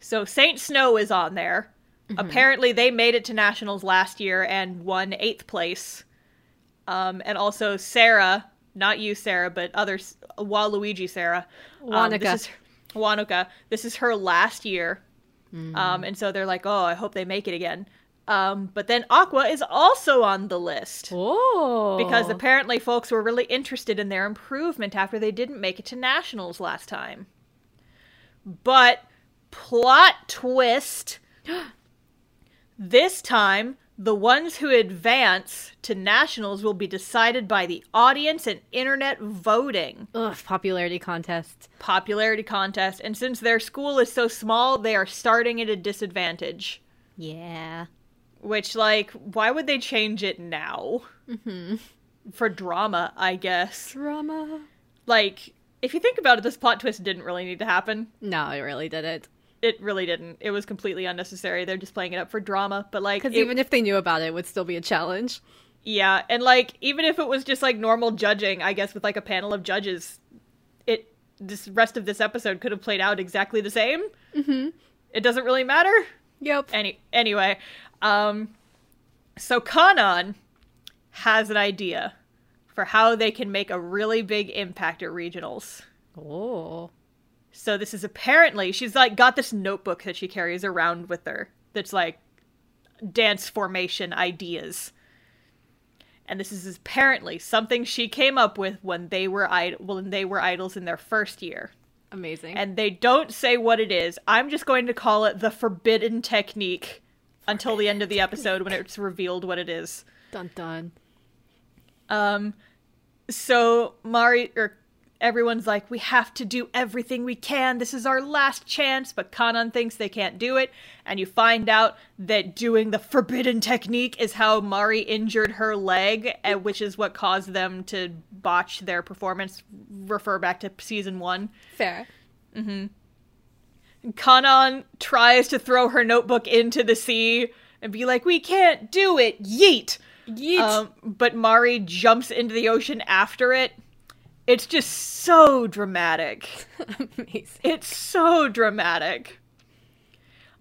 So saint snow is on there. Apparently they made it to nationals last year and won eighth place. Um, and also Sarah, not you, Sarah, but others, Waluigi Sarah. Um, Wanaka. this is Wanaka. This is her last year, um, and so they're like, "Oh, I hope they make it again." Um, but then Aqours is also on the list Oh. because apparently folks were really interested in their improvement after they didn't make it to nationals last time. But plot twist. this time, the ones who advance to nationals will be decided by the audience and internet voting Ugh, popularity contest. popularity contest. And since their school is so small, they are starting at a disadvantage. Yeah. Which, like, why would they change it now? Mm-hmm. For drama, I guess. Drama. Like, if you think about it, this plot twist didn't really need to happen. No, it really didn't. It really didn't. It was completely unnecessary. They're just playing it up for drama. But like, Because even if they knew about it, it would still be a challenge. yeah, and like even if it was just like normal judging, I guess with like a panel of judges, it this rest of this episode could have played out exactly the same. Mm-hmm. It doesn't really matter. Yep. Any anyway, um, so Kanan has an idea for how they can make a really big impact at regionals. Oh. So this is apparently she's like got this notebook that she carries around with her that's like dance formation ideas. And this is apparently something she came up with when they were id- when they were idols in their first year. Amazing. And they don't say what it is. I'm just going to call it the forbidden technique until the end of the episode when it's revealed what it is. dun dun. Um, so Mari or everyone's like, we have to do everything we can. This is our last chance. But Kanan thinks they can't do it, and you find out that doing the forbidden technique is how Mari injured her leg, which is what caused them to botch their performance. Refer back to season one. Fair. Mm hmm. Kanan tries to throw her notebook into the sea and be like, "We can't do it, yeet!" Yeet. Um, but Mari jumps into the ocean after it. It's just so dramatic. Amazing. It's so dramatic.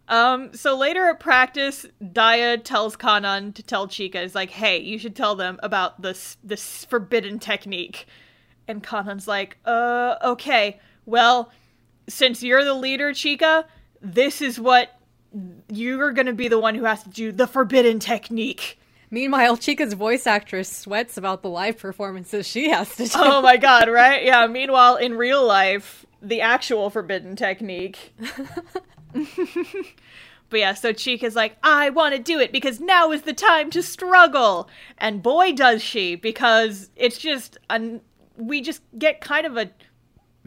Um, so later at practice, Dia tells Kanan to tell Chika, is like, hey, you should tell them about this this forbidden technique. And Kanan's like, uh, okay. Well, since you're the leader, Chika, this is what you're gonna be the one who has to do the forbidden technique. Meanwhile, Chika's voice actress sweats about the live performances she has to do. Oh my god, right? Yeah, meanwhile, in real life, the actual forbidden technique. but yeah, so Chika's like, I want to do it because now is the time to struggle. And boy, does she, because it's just, an, we just get kind of a,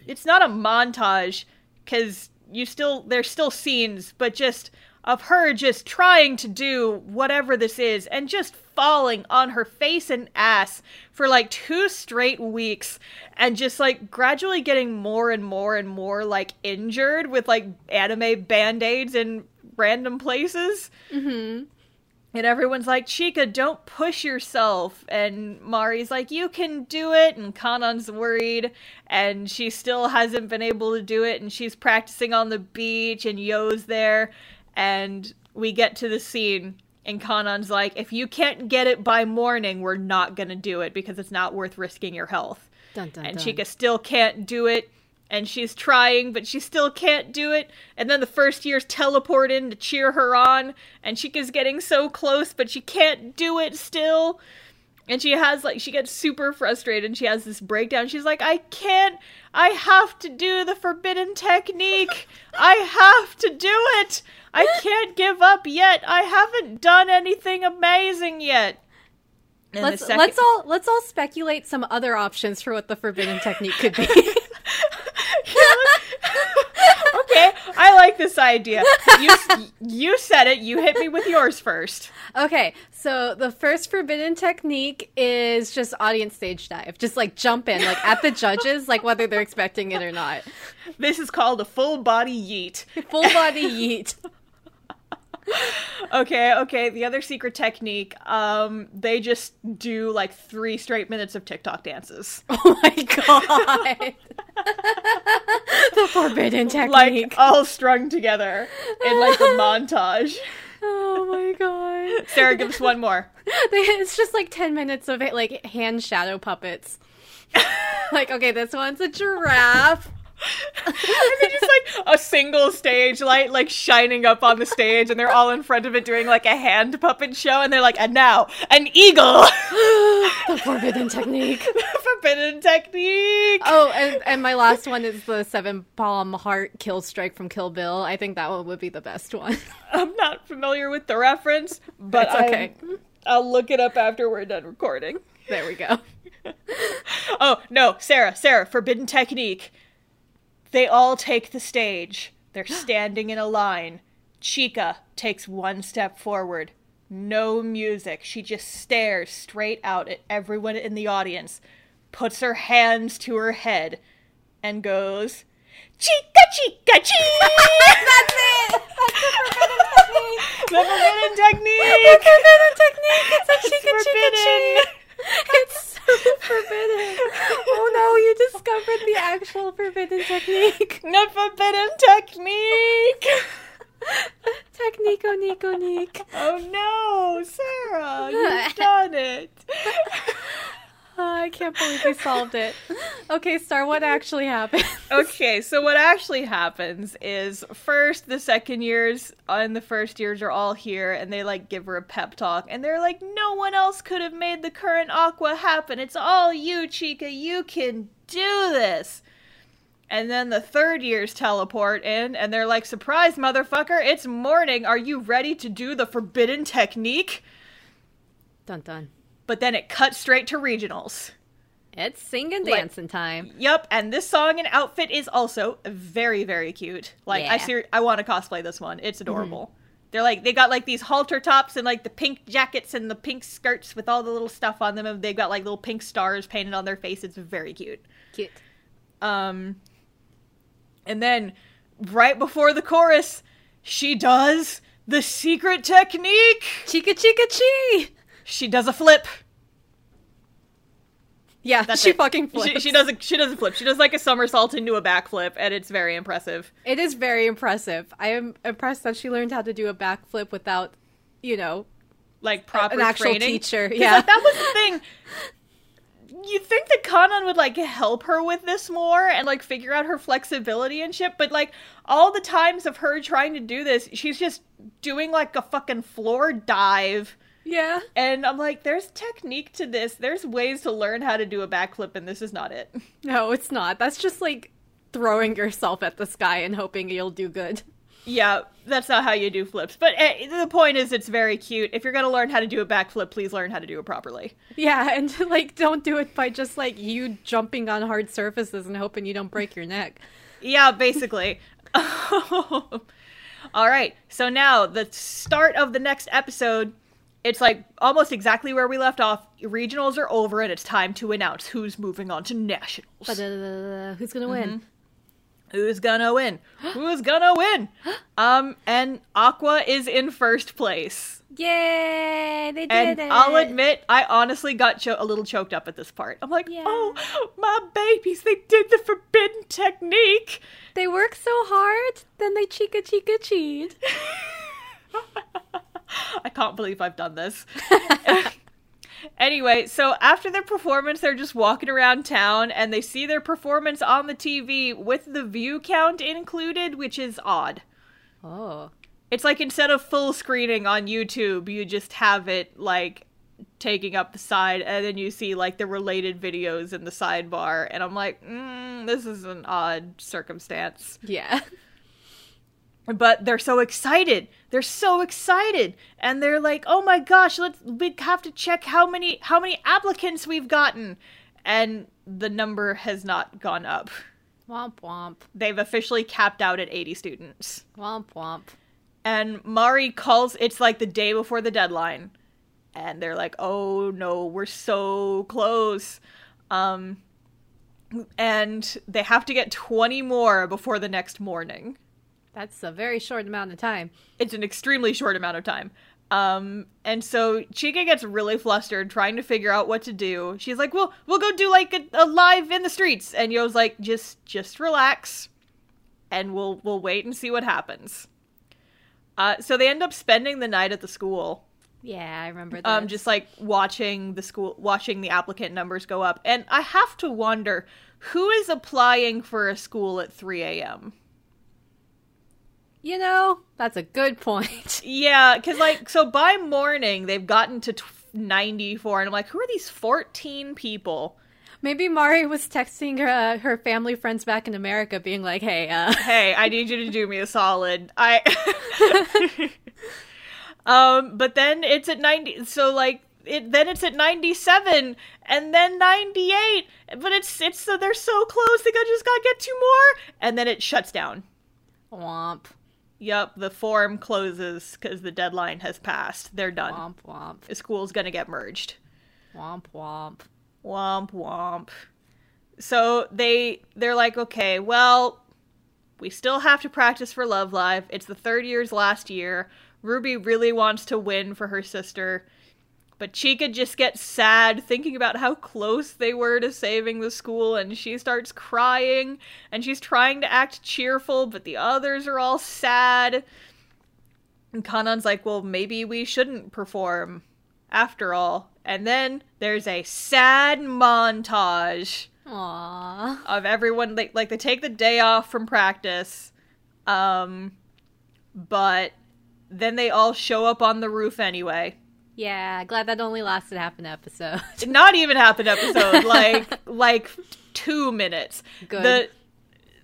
it's not a montage, because you still, there's still scenes, but just of her just trying to do whatever this is and just falling on her face and ass for like two straight weeks and just like gradually getting more and more and more like injured with like anime band-aids in random places. Mm-hmm. And everyone's like, Chika, don't push yourself. And Mari's like, you can do it. And Kanan's worried. And she still hasn't been able to do it. And she's practicing on the beach. And You's there. And we get to the scene. And Kanan's like, if you can't get it by morning, we're not to do it because it's not worth risking your health. Dun, dun, and dun. Chika still can't do it. And she's trying, but she still can't do it. And then the first years teleport in to cheer her on. And Chika's getting so close, but she can't do it still. And she has, like, she gets super frustrated and she has this breakdown. She's like, I can't, I have to do the forbidden technique. I have to do it. I can't give up yet. I haven't done anything amazing yet. And Let's second- let's all let's all speculate some other options for what the forbidden technique could be. okay, I like this idea. You you said it. You hit me with yours first. okay, so the first forbidden technique is just audience stage dive. Just like jump in, like at the judges, like whether they're expecting it or not. This is called a full body yeet. Full body yeet. Okay, okay. The other secret technique, um, they just do like three straight minutes of TikTok dances, Oh my god. the forbidden technique. like all strung together in like a montage. oh my god. Sarah, give us one more. It's just like 10 minutes of it, like hand shadow puppets. like, okay, this one's a giraffe. And then just like a single stage light like shining up on the stage and they're all in front of it doing like a hand puppet show and they're like and now an eagle the forbidden technique. forbidden technique Oh, and, and my last one is the seven palm heart kill strike from Kill Bill. I think that one would be the best one. i'm not familiar with the reference but It's okay. I'm- i'll look it up after we're done recording there we go. oh no sarah sarah forbidden technique they all take the stage they're standing in a line chika takes one step forward no music she just stares straight out at everyone in the audience puts her hands to her head and goes Chika chika chee! That's it. That's the forbidden technique. the forbidden technique! forbidden technique. It's a chika chika forbidden. It's so forbidden. Oh no, you discovered the actual forbidden technique. The forbidden technique! Technico oh, Nico Nick. Oh no, Sarah, you've done it. I can't believe we solved it. Okay, Star, what actually happened? Okay, so what actually happens is first the second years and the first years are all here and they like give her a pep talk and they're like, no one else could have made the current Aqours happen. It's all you, Chika. You can do this. And then the third years teleport in and they're like, surprise, motherfucker, it's morning. Are you ready to do the forbidden technique? Dun dun. But then it cuts straight to regionals. It's sing and Like- dancing time. Yep, and this song and outfit is also very, very cute. Like I Yeah. ser- I want to cosplay this one. It's adorable. They're like they got like these halter tops and like the pink jackets and the pink skirts with all the little stuff on them. And they've got like little pink stars painted on their face. It's very cute. Cute. Um, and then right before the chorus, she does the secret technique. Chika chika chi. She does a flip. Yeah, That's she it. fucking She, flips. she does a she does a flip. She does like a somersault into a backflip, and it's very impressive. It is very impressive. I am impressed that she learned how to do a backflip without, you know, like proper an actual training. teacher. Yeah. like, that was the thing. You'd think that Kanan would like help her with this more and like figure out her flexibility and shit, but like all the times of her trying to do this, she's just doing like a fucking floor dive. Yeah. And I'm like, there's technique to this. There's ways to learn how to do a backflip, and this is not it. No, it's not. That's just like throwing yourself at the sky and hoping you'll do good. Yeah, that's not how you do flips. But uh, the point is, it's very cute. If you're gonna learn how to do a backflip, please learn how to do it properly. Yeah, and like don't do it by just like you jumping on hard surfaces and hoping you don't break your neck. Yeah, basically. All right. So now the start of the next episode. It's like almost exactly where we left off. Regionals are over, and it's time to announce who's moving on to nationals. But uh, who's gonna win? Who's gonna win? Who's gonna win? Um, and Aqours is in first place. Yay! They did And it. I'll admit, I honestly got cho- a little choked up at this part. I'm like, Yeah. oh, my babies, they did the forbidden technique. they work so hard, then they chika chika cheat. I can't believe I've done this. anyway, so after their performance, they're just walking around town and they see their performance on the TV with the view count included, which is odd. Oh. It's like instead of full screening on YouTube, you just have it like taking up the side and then you see like the related videos in the sidebar and I'm like, mm, this is an odd circumstance. Yeah. but they're so excited they're so excited and they're like oh my gosh let's we have to check how many how many applicants we've gotten. And the number has not gone up. Womp womp. they've officially capped out at 80 students. Womp womp. and mari calls it's like the day before the deadline. And they're like oh no we're so close. Um and they have to get 20 more before the next morning That's a very short amount of time. it's an extremely short amount of time. Um, and so Chika gets really flustered trying to figure out what to do. She's like, "Well, we'll go do like a, a live in the streets." And You's like, "Just, just relax, and we'll we'll wait and see what happens." Uh, so they end up spending the night at the school, Yeah, I remember this. um, just like watching the school, watching the applicant numbers go up. And I have to wonder who is applying for a school at 3 a.m. you know, that's a good point. Yeah, because like so by morning they've gotten to t- 94, and I'm like, who are these 14 people? Maybe Mari was texting her, uh, her family friends back in America, being like, "Hey, uh, Hey, I need you to do me a solid. I. um, but then it's at 90. So like. It, then it's at 97 and then 98 but it's it's so they're so close they got just gotta get two more and then it shuts down womp, yep the form closes because the deadline has passed they're done womp, womp, the school's gonna get merged womp, womp." Womp womp. So they they're like, okay, well, We still have to practice for Love Live. It's the third year's last year. Ruby really wants to win for her sister. But Chika just gets sad thinking about how close they were to saving the school, and she starts crying, and she's trying to act cheerful, but the others are all sad. And Kanan's like, well, maybe we shouldn't perform after all. And then there's a sad montage Aww. of everyone like like they take the day off from practice um but then they all show up on the roof anyway Yeah, glad that only lasted half an episode. not even half an episode like like 2 minutes Good. the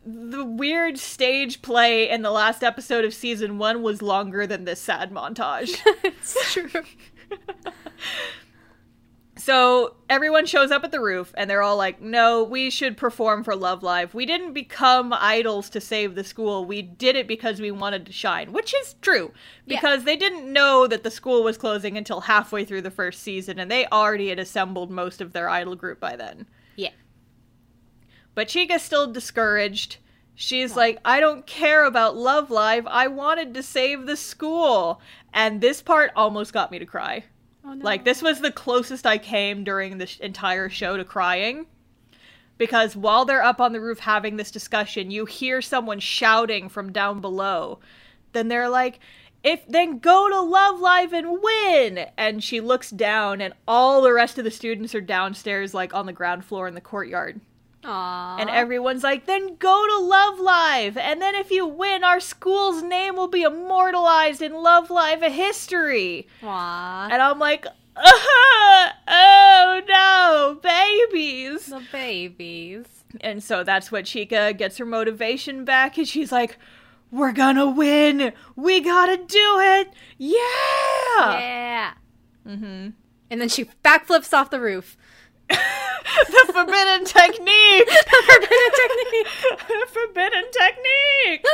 the weird stage play in the last episode of season 1 was longer than this sad montage it's true. So everyone shows up at the roof and they're all like, no, we should perform for Love Live. We didn't become idols to save the school. We did it because we wanted to shine, which is true. Yeah. Because they didn't know that the school was closing until halfway through the first season and they already had assembled most of their idol group by then. Yeah. But Chika's still discouraged. She's like, I don't care about Love Live. I wanted to save the school. And this part almost got me to cry. Oh no. Like this was the closest I came during the entire show to crying. Because while they're up on the roof having this discussion, you hear someone shouting from down below. Then they're like, "If then go to Love Live and win." And she looks down and all the rest of the students are downstairs like on the ground floor in the courtyard. Aww. And everyone's like, then go to Love Live. And then if you win, our school's name will be immortalized in Love Live history. Aww. And I'm like, uh, oh no, babies. The babies. And so that's what Chika gets her motivation back. And she's like, we're gonna win. We gotta do it. Yeah. Yeah. Mm-hmm. And then she backflips off the roof. the forbidden technique. The forbidden technique. The forbidden technique.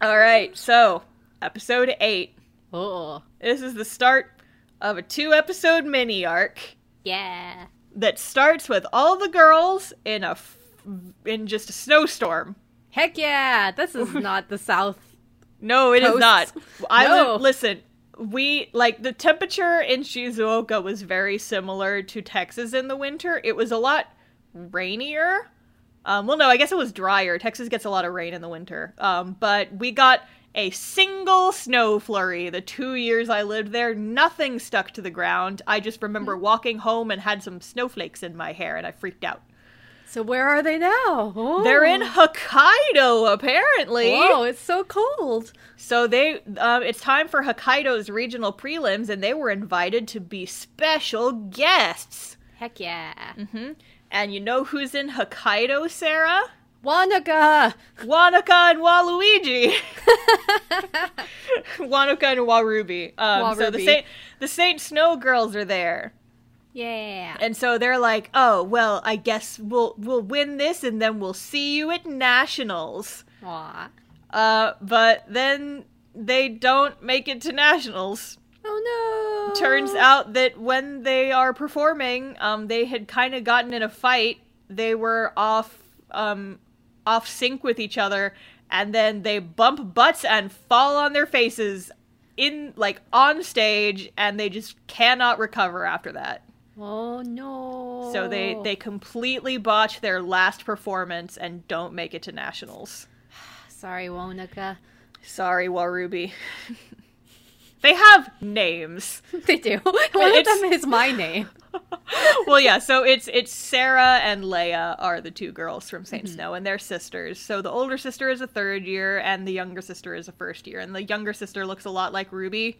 All right, so episode eight. Oh. This is the start of a two episode mini arc Yeah. that starts with all the girls in a f- in just a snowstorm. Heck yeah. This is not the South. No, it is Coast? not. I No. li- listen. We like the temperature in Shizuoka was very similar to Texas in the winter. It was a lot rainier. Um, well, no, I guess it was drier. Texas gets a lot of rain in the winter. Um, but we got a single snow flurry the two years I lived there. Nothing stuck to the ground. I just remember walking home and had some snowflakes in my hair, and I freaked out. So where are they now? Oh. They're in Hokkaido, apparently. Whoa, it's so cold. So they, um, it's time for Hokkaido's regional prelims, and they were invited to be special guests. Heck yeah. hmm And you know who's in Hokkaido, Sarah? Wanaka. Wanaka and Waluigi. Wanaka and Waruby. Um, so the Saint, the Saint Snow girls are there, Yeah. and so they're like, "Oh, well, I guess we'll we'll win this, and then we'll see you at nationals." Aw. Uh, but then they don't make it to nationals. Oh no. turns out that when they are performing, um, they had kind of gotten in a fight. They were off, um, off sync with each other, and then they bump butts and fall on their faces in like on stage, and they just cannot recover after that. Oh no. So they they completely botch their last performance and don't make it to nationals. Sorry, Wanaka. Sorry, Waruby. they have names. They do. One of them is my name. well, yeah. So it's it's Sarah and Leia are the two girls from Saint Snow, and they're sisters. So the older sister is a third year, and the younger sister is a first year. And the younger sister looks a lot like Ruby,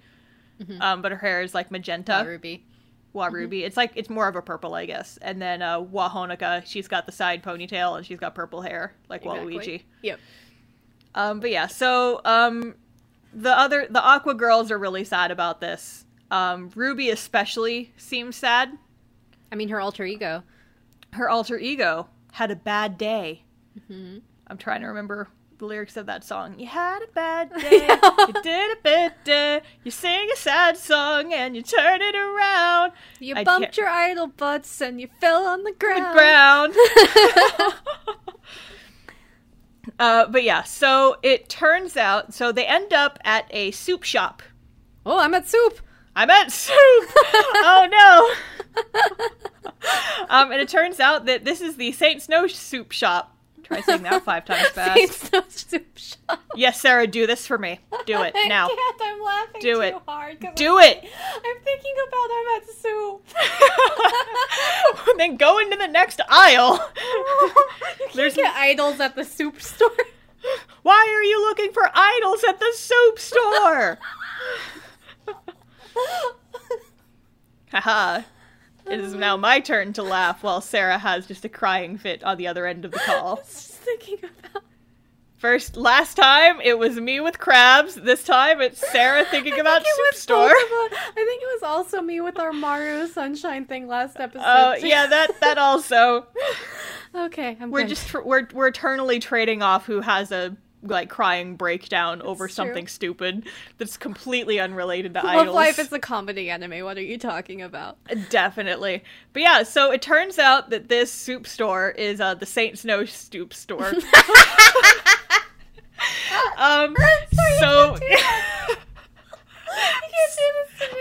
um, but her hair is like magenta. Ruby. Wa Ruby. It's like it's more of a purple, I guess. And then uh, Wa Honoka, she's got the side ponytail and she's got purple hair like Waluigi. Yep. Um, but yeah, so um, the other the Aqours girls are really sad about this. Um, Ruby especially seems sad. I mean, her alter ego. her alter ego had a bad day. Mm-hmm. I'm trying to remember the lyrics of that song. You had a bad day, you did a bad day, you sing a sad song and you turn it around. You I bumped can't- your idol butts and you fell on the The ground. ground. Uh, but yeah, so it turns out, so they end up at a soup shop. Oh, I'm at soup. I'm at soup. oh no. um, and it turns out that this is the Saint Snow soup shop. Try saying that five times fast. It's no soup shop. Yes, Sarah, do this for me. Do it I now. can't. I'm laughing Do too it. hard. 'cause Do I'm, it. I'm thinking about I'm at soup. then go into the next aisle. There's- idols at the soup store. Why are you looking for idols at the soup store? Haha. It is now my turn to laugh while Sarah has just a crying fit on the other end of the call. Just thinking about. First, last time it was me with crabs. This time it's Sarah thinking about think soup store. both of us. I think it was also me with our Maru Sunshine thing last uh, episode. Oh too. yeah, that that also. okay, I'm We're good. just we're we're eternally trading off who has a like crying breakdown over something stupid that's completely unrelated to Love idols. Life is a comedy anime. What are you talking about? Definitely. But yeah, so it turns out that this soup store is uh, the Saint Snow Stoop store. um, so You can't do this to me.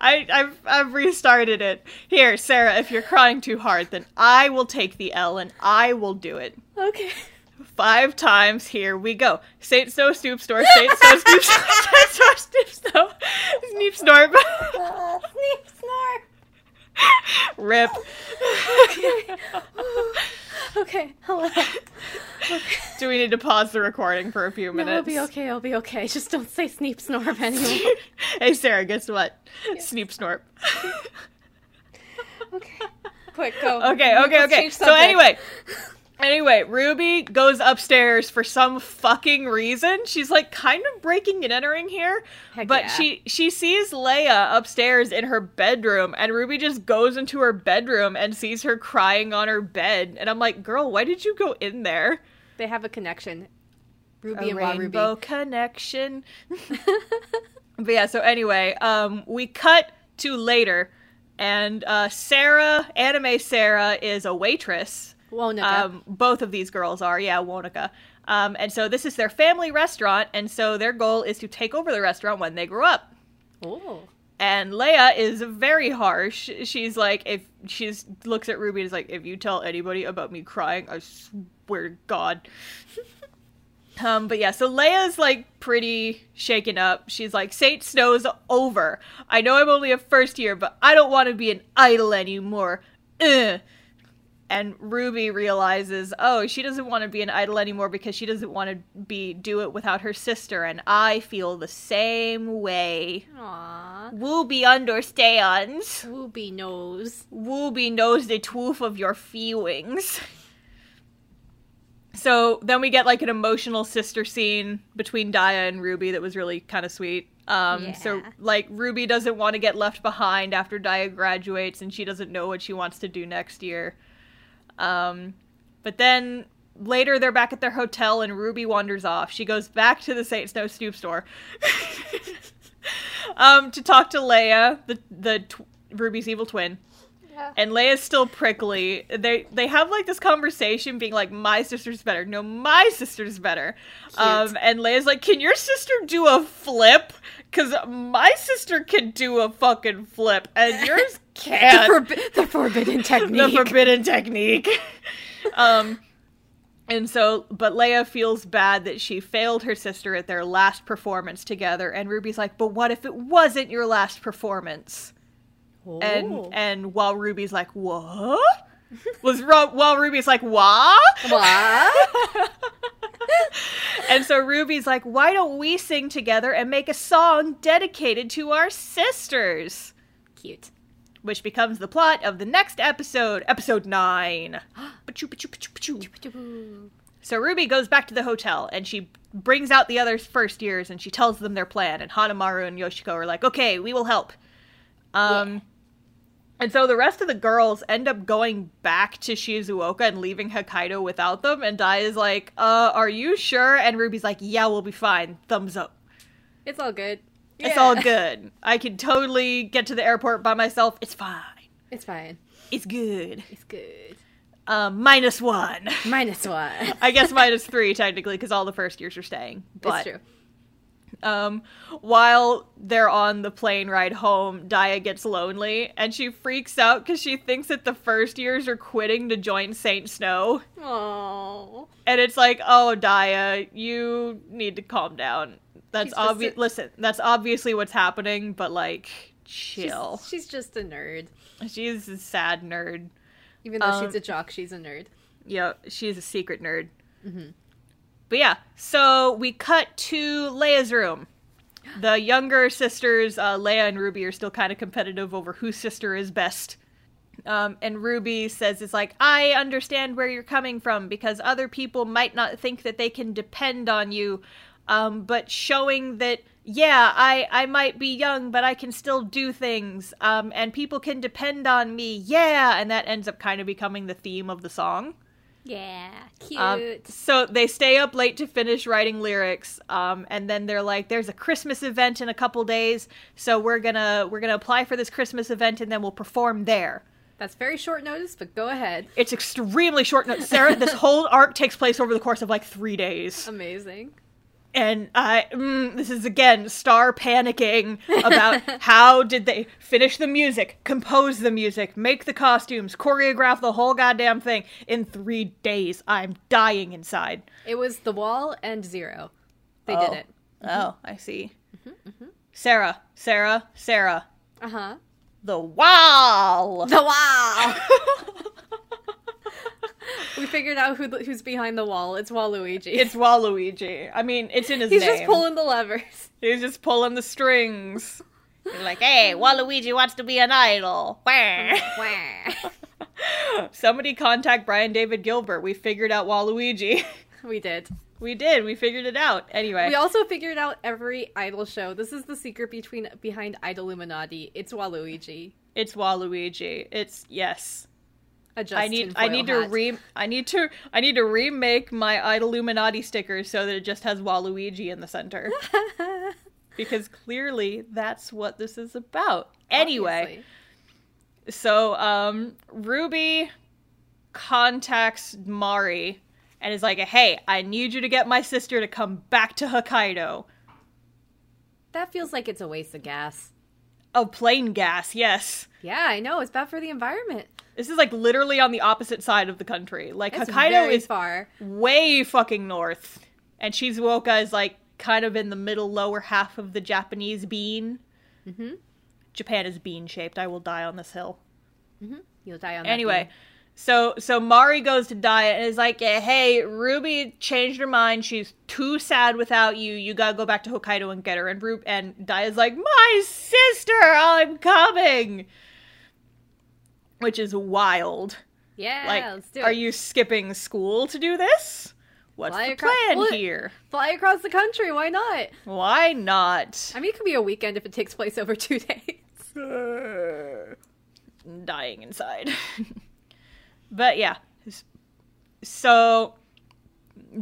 I, I've, I've restarted it. Here, Sarah, if you're crying too hard, then I will take the L and I will do it. Okay. Five times, here we go. Saint Snow Stoop Store, Saint Snow Stoop Store, Saint Snow Stoop Snow, Sneep Snorp. Sneep snark. Rip. Okay, hello. Do we need to pause the recording for a few No, minutes? it'll be okay. I'll be okay. Just don't say Sneep Snorp anymore. hey Sarah, guess what? Sneep Snorp. okay. Quick, go. Okay, okay, okay. So anyway, anyway, Ruby goes upstairs for some fucking reason. She's like kind of breaking and entering here, Heck but yeah. she she sees Leia upstairs in her bedroom, and Ruby just goes into her bedroom and sees her crying on her bed, and I'm like, girl, why did you go in there? they have a connection. Ruby a and rainbow Ruby. connection. but yeah, so anyway, um, we cut to later, and uh, Sarah, anime Sarah, is a waitress. Wonica. Um, both of these girls are, yeah, Wonica. Um, and so this is their family restaurant, and so their goal is to take over the restaurant when they grow up. oh. And Leia is very harsh. She's like, if she's looks at Ruby and is like, if you tell anybody about me crying, I swear to God. um, but yeah, so Leia's like pretty shaken up. She's like, Saint Snow's over. I know I'm only a first year, but I don't want to be an idol anymore. Ugh. And Ruby realizes, oh, she doesn't want to be an idol anymore because she doesn't want to be do it without her sister, and I feel the same way. Aww. Wooby understands. Wooby knows. Wooby knows the truth of your feelings. So then we get like an emotional sister scene between Dia and Ruby that was really kind of sweet. Um, So like Ruby doesn't want to get left behind after Dia graduates, and she doesn't know what she wants to do next year. Um, but then later they're back at their hotel, and Ruby wanders off. She goes back to the Saint Snow Stoop store um, to talk to Leia, the the tw- Ruby's evil twin Yeah. and Leia's still prickly. They they have like this conversation, being like, "My sister's better." No, my sister's better. Um, and Leia's like, "Can your sister do a flip? Because my sister can do a fucking flip, and yours the, can't." forbi- the forbidden technique. the forbidden technique. um, and so, but Leia feels bad that she failed her sister at their last performance together, and Ruby's like, "But what if it wasn't your last performance?" Oh. and and while Ruby's like, "What?" was Ru- while Ruby's like, "What?" what? and so Ruby's like, "Why don't we sing together and make a song dedicated to our sisters?" Cute. Which becomes the plot of the next episode, episode 9. Pachoo, pachoo, pachoo, pachoo. So Ruby goes back to the hotel and she brings out the other first years and she tells them their plan. And Hanamaru and Yoshiko are like, okay, we will help. Um, And so the rest of the girls end up going back to Shizuoka and leaving Hokkaido without them. And Dia is like, uh, are you sure? And Ruby's like, yeah, we'll be fine. Thumbs up. It's all good. It's all good. I can totally get to the airport by myself. It's fine. It's fine. It's good. It's good. Um, minus one. Minus one. I guess minus three technically because all the first years are staying. But it's true. um, while they're on the plane ride home, Dia gets lonely and she freaks out because she thinks that the first years are quitting to join Saint Snow. Oh. And it's like, oh, Dia, you need to calm down. That's obvious. a- Listen, that's obviously what's happening, but like, chill. she's just a nerd. She's, a sad nerd. Even though Um, she's a jock, she's a nerd. Yeah, she's a secret nerd. But yeah, so we cut to Leia's room. The younger sisters, uh, Leia and Ruby, are still kind of competitive over whose sister is best. Um, and Ruby says, it's like, I understand where you're coming from because other people might not think that they can depend on you. Um, but showing that, yeah, I, I might be young, but I can still do things. Um, and people can depend on me. Yeah. And that ends up kind of becoming the theme of the song. Yeah, cute. Um, so they stay up late to finish writing lyrics, um, and then they're like, "There's a Christmas event in a couple days, so we're gonna we're gonna apply for this Christmas event, and then we'll perform there." That's very short notice, but go ahead. It's extremely short. notice. Sarah, this whole arc takes place over the course of like three days, Amazing. And I mm, this is again Star panicking about how did they finish the music, compose the music, make the costumes, choreograph the whole goddamn thing in three days. I'm dying inside. It was the wall and zero. They Oh. did it. Oh, I see. Sarah, Sarah, Sarah. Uh huh. The wall. The wall. we figured out who who's behind the wall. It's Waluigi. It's Waluigi. I mean, it's in his He's name. just pulling the levers. He's just pulling the strings. He's like, hey, Waluigi wants to be an idol. Wah. Somebody contact Brian David Gilbert. We figured out Waluigi. we did. we did. We figured it out. Anyway. We also figured out every idol show. This is the secret between behind Idol Illuminati. It's Waluigi. it's Waluigi. It's yes. I need I need to re I need to I need to remake my Illuminati sticker so that it just has Waluigi in the center. because clearly that's what this is about. Anyway, Obviously. so um Ruby contacts Mari and is like, "Hey, I need you to get my sister to come back to Hokkaido." that feels like it's a waste of gas. Oh, plane gas. Yes. Yeah, I know. It's bad for the environment. This is like literally on the opposite side of the country. Like It's Hokkaido is far. way fucking north. And Shizuoka is like kind of in the middle lower half of the Japanese bean. Mhm. Japan is bean shaped. I will die on this hill. You'll die on that Anyway. So so Mari goes to Dia and is like, "Eh, "Hey, Ruby changed her mind. She's too sad without you. You gotta go back to Hokkaido and get her." And Rub and Dia's like, "My sister, I'm coming," which is wild. Yeah, Like, let's do it. are you skipping school to do this? What's Fly the across- plan Well, here? fly across the country? Why not? Why not? I mean, it could be a weekend if it takes place over two days. dying inside. but yeah. So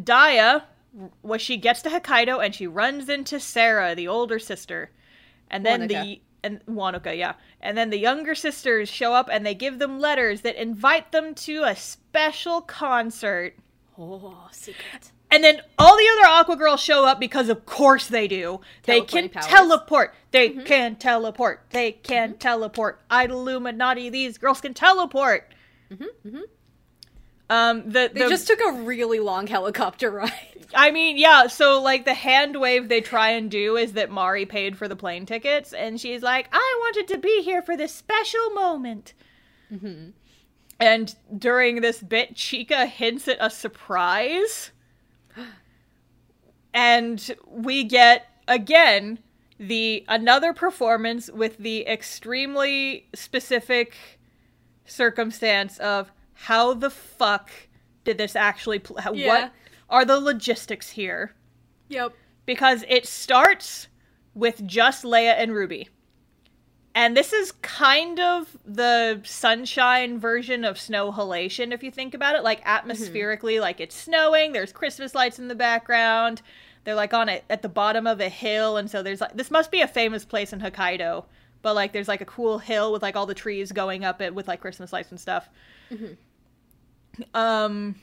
Dia well she gets to Hokkaido and she runs into Sarah, the older sister. And then the and Wanoka, yeah. And then the younger sisters show up and they give them letters that invite them to a special concert. Oh, secret. And then all the other Aqours Girls show up because of course they do. They can powers. teleport. They mm-hmm. can teleport. They can mm-hmm. teleport. Idol Illuminati, these girls can teleport. Um, the, They the just took a really long helicopter ride. I mean, yeah. So like the hand wave they try and do is that Mari paid for the plane tickets, and she's like, "I wanted to be here for this special moment." Mm-hmm. And during this bit, Chika hints at a surprise, and we get again the another performance with the extremely specific circumstance of how the fuck did this actually pl- how- Yeah. what are the logistics here Yep. because it starts with just Leia and Ruby. And this is kind of the sunshine version of snow halation, if you think about it. Like mm-hmm. atmospherically, like it's snowing, there's Christmas lights in the background. They're like on it at the bottom of a hill, and so there's like this must be a famous place in Hokkaido. But like there's like a cool hill with like all the trees going up it with like Christmas lights and stuff. Um,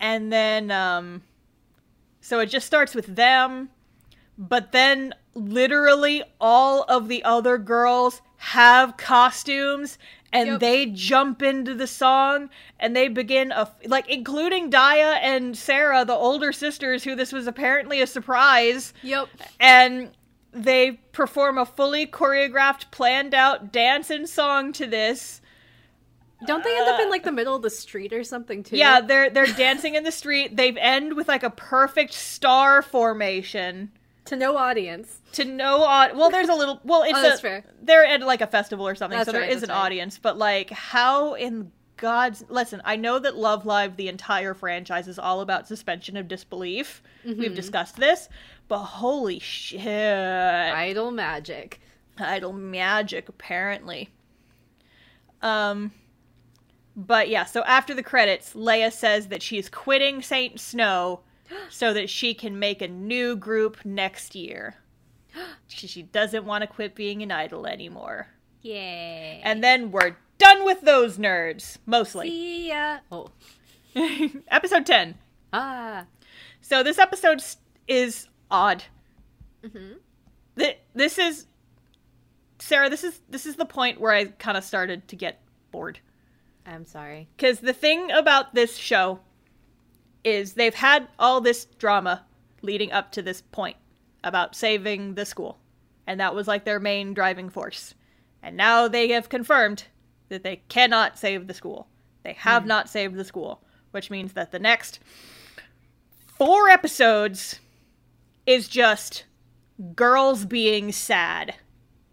and then, um, so it just starts with them, but then literally all of the other girls have costumes and Yep. they jump into the song and they begin a like including Dia and Sarah the older sisters who this was apparently a surprise Yep. and they perform a fully choreographed planned out dance and song to this Don't they end up in like the middle of the street or something too? yeah they're they're dancing in the street they end with like a perfect star formation To no audience. to no au- well there's a little well it's Oh, that's a, fair. they're at like a festival or something That's so there right, is an right. audience but like how in god's listen i know that love live the entire franchise is all about suspension of disbelief Mm-hmm. we've discussed this but holy shit Idol magic. idol magic apparently um but yeah so after the credits leia says that she's quitting saint snow so that she can make a new group next year she, she doesn't want to quit being an idol anymore Yay. and then we're done with those nerds mostly See ya. Oh. episode 10 Ah. so this episode is odd Mm-hmm. Th- this is sarah this is this is the point where i kind of started to get bored I'm sorry. Because the thing about this show is they've had all this drama leading up to this point about saving the school. And that was like their main driving force. And now they have confirmed that they cannot save the school. They have not saved the school, which means that the next four episodes is just girls being sad.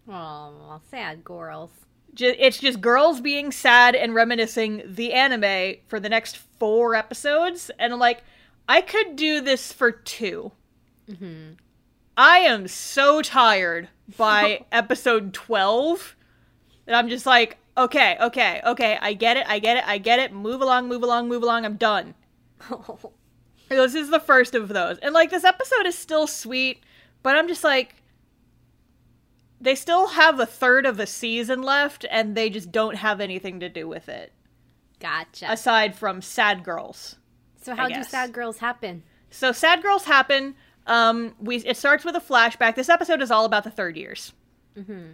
Oh, sad girls. It's just girls being sad and reminiscing the anime for the next four episodes and I'm like i could do this for 2 mm-hmm. i am so tired by episode 12 that i'm just like okay okay okay i get it i get it i get it move along move along move along i'm done this is the first of those and like this episode is still sweet but i'm just like they still have a third of a season left and they just don't have anything to do with it gotcha. aside from sad girls so how do sad girls happen? so sad girls happen um we it starts with a flashback this episode is all about the third years Hmm.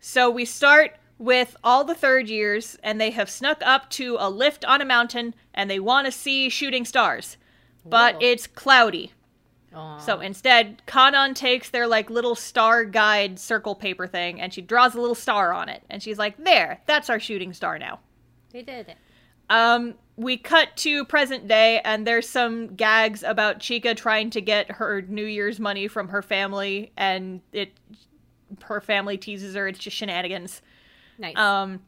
so we start with all the third years and they have snuck up to a lift on a mountain and they want to see shooting stars but Whoa. it's cloudy Aw. So instead, Kanan takes their like little star guide circle paper thing and she draws a little star on it. And she's like, There, that's our shooting star now. they did it. Um, we cut to present day and there's some gags about Chika trying to get her New Year's money from her family and it her family teases her, it's just shenanigans. Nice. Um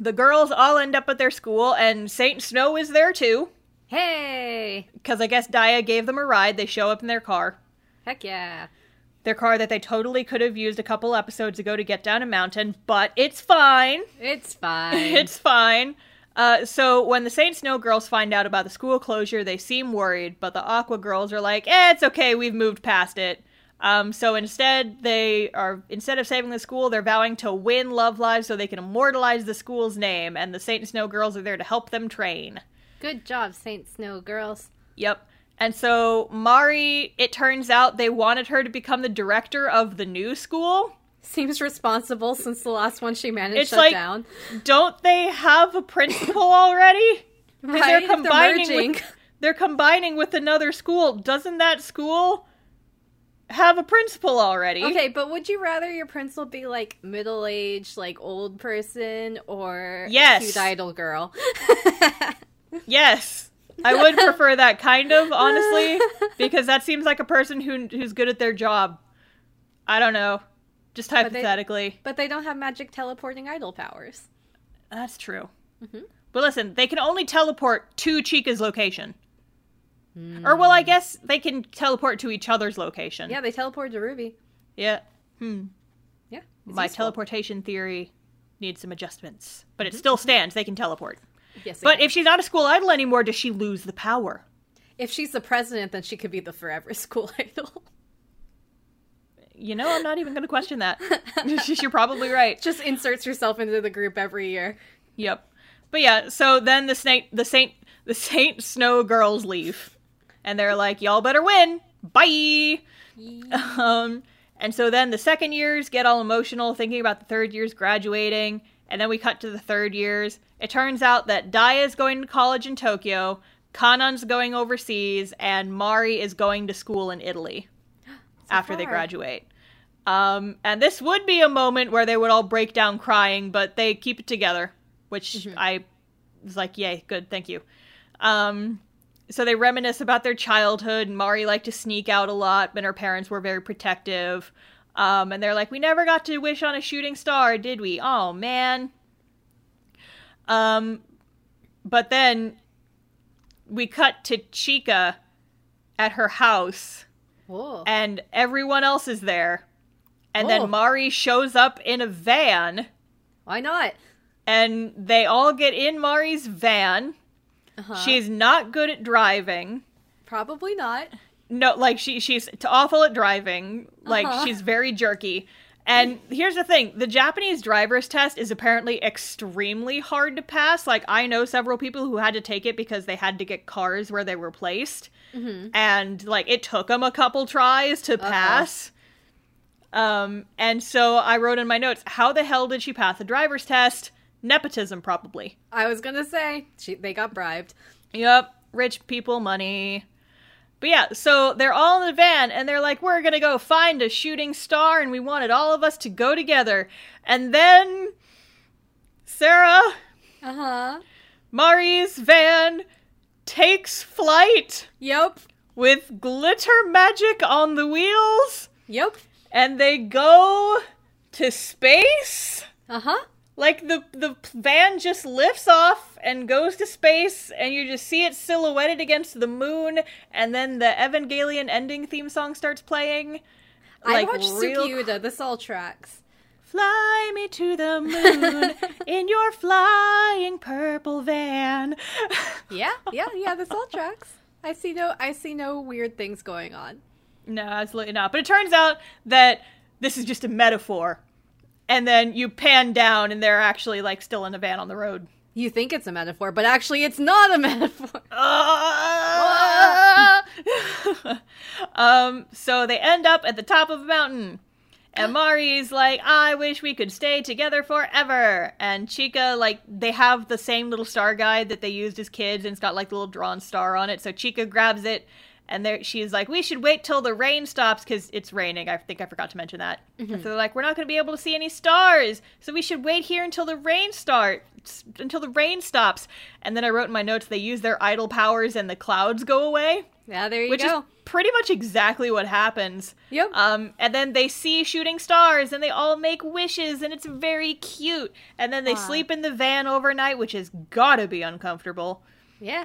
the girls all end up at their school and Saint Snow is there too. Hey. Because I guess Dia gave them a ride. They show up in their car. Heck yeah. their car that they totally could have used a couple episodes ago to get down a mountain, but it's fine. It's fine. it's fine. Uh, so when the Saint Snow girls find out about the school closure, they seem worried, but the Aqours girls are like, "Eh, it's okay. We've moved past it." Um, so instead, they are instead of saving the school, they're vowing to win Love Live so they can immortalize the school's name, and the Saint Snow girls are there to help them train. Good job, Saint Snow girls. Yep. And so Mari, it turns out they wanted her to become the director of the new school. Seems responsible since the last one she managed It's shut like- down. Don't they have a principal already? Right? They're they're combining merging. with they're combining with another school. Doesn't that school have a principal already? Okay, but would you rather your principal be like middle aged, like old person, or Yes. cute idol girl? Yes. I would prefer that kind of, honestly, because that seems like a person who who's good at their job. I don't know. Just hypothetically. but they don't have magic teleporting idol powers. That's true. Mm-hmm. But listen, they can only teleport to Chika's location. Or, well, I guess they can teleport to each other's location. Yeah, they teleport to Ruby. Yeah. Hmm. Yeah, My useful. teleportation theory needs some adjustments, but Mm-hmm. it still stands. They can teleport. Yes, But if she's not a school idol anymore, does she lose the power? if she's the president, then she could be the forever school idol. You know, I'm not even going to question that. You're probably right. Just inserts herself into the group every year. Yep. But yeah, so then the Saint the Saint the Saint Snow girls leave. And they're like, Y'all better win. Bye. Um and so then the second years get all emotional thinking about the third years graduating, and then we cut to the third years. It turns out that Dia is going to college in Tokyo, Kanan's going overseas, and Mari is going to school in Italy after they graduate. Um, and this would be a moment where they would all break down crying, but they keep it together, which I was like, yay, good, thank you. Um, so they reminisce about their childhood. Mari liked to sneak out a lot, but her parents were very protective. Um, and they're like, we never got to wish on a shooting star, did we? Oh man. Um, but then we cut to Chika at her house Whoa. and everyone else is there. And Oh. then Mari shows up in a van, Why not? and they all get in Mari's van. Uh-huh. She's not good at driving. probably not. No, like she she's awful at driving. Like Uh-huh. she's very jerky. And here's the thing, the Japanese driver's test is apparently extremely hard to pass. Like I know several people who had to take it because they had to get cars where they were placed. And like it took them a couple tries to pass. Um and so I wrote in my notes, how the hell did she pass the driver's test? Nepotism probably. I was gonna say she, they got bribed. Yep, rich people money. But yeah, so they're all in the van and they're like, we're gonna go find a shooting star and we wanted all of us to go together. And then Sarah, Uh huh. Mari's van takes flight Yep. with glitter magic on the wheels Yep. and they go to space. Uh huh. Like the the van just lifts off and goes to space, and you just see it silhouetted against the moon, and then the Evangelion ending theme song starts playing. I watched real- Sukiuda. This all tracks. Fly me to the moon in your flying purple van. Yeah. Yeah. Yeah. This all tracks. I see no. I see no weird things going on. no, absolutely not. But it turns out that this is just a metaphor. And then you pan down, and they're actually like still in a van on the road. You think it's a metaphor, but actually, it's not a metaphor. Ah! um, so they end up at the top of a mountain. And Mari's like, I wish we could stay together forever. And Chika, like, they have the same little star guide that they used as kids, and it's got like the little drawn star on it. So Chika grabs it, and there she's like, We should wait till the rain stops because it's raining. I think I forgot to mention that. And so they're like, We're not going to be able to see any stars. So we should wait here until the rain starts, until the rain stops. And then I wrote in my notes, they use their idle powers and the clouds go away Yeah. There you which go. Which is pretty much exactly what happens. Yep. Um, and then they see shooting stars, and they all make wishes, and it's very cute. And then they Aw. sleep in the van overnight, which has gotta be uncomfortable. yeah.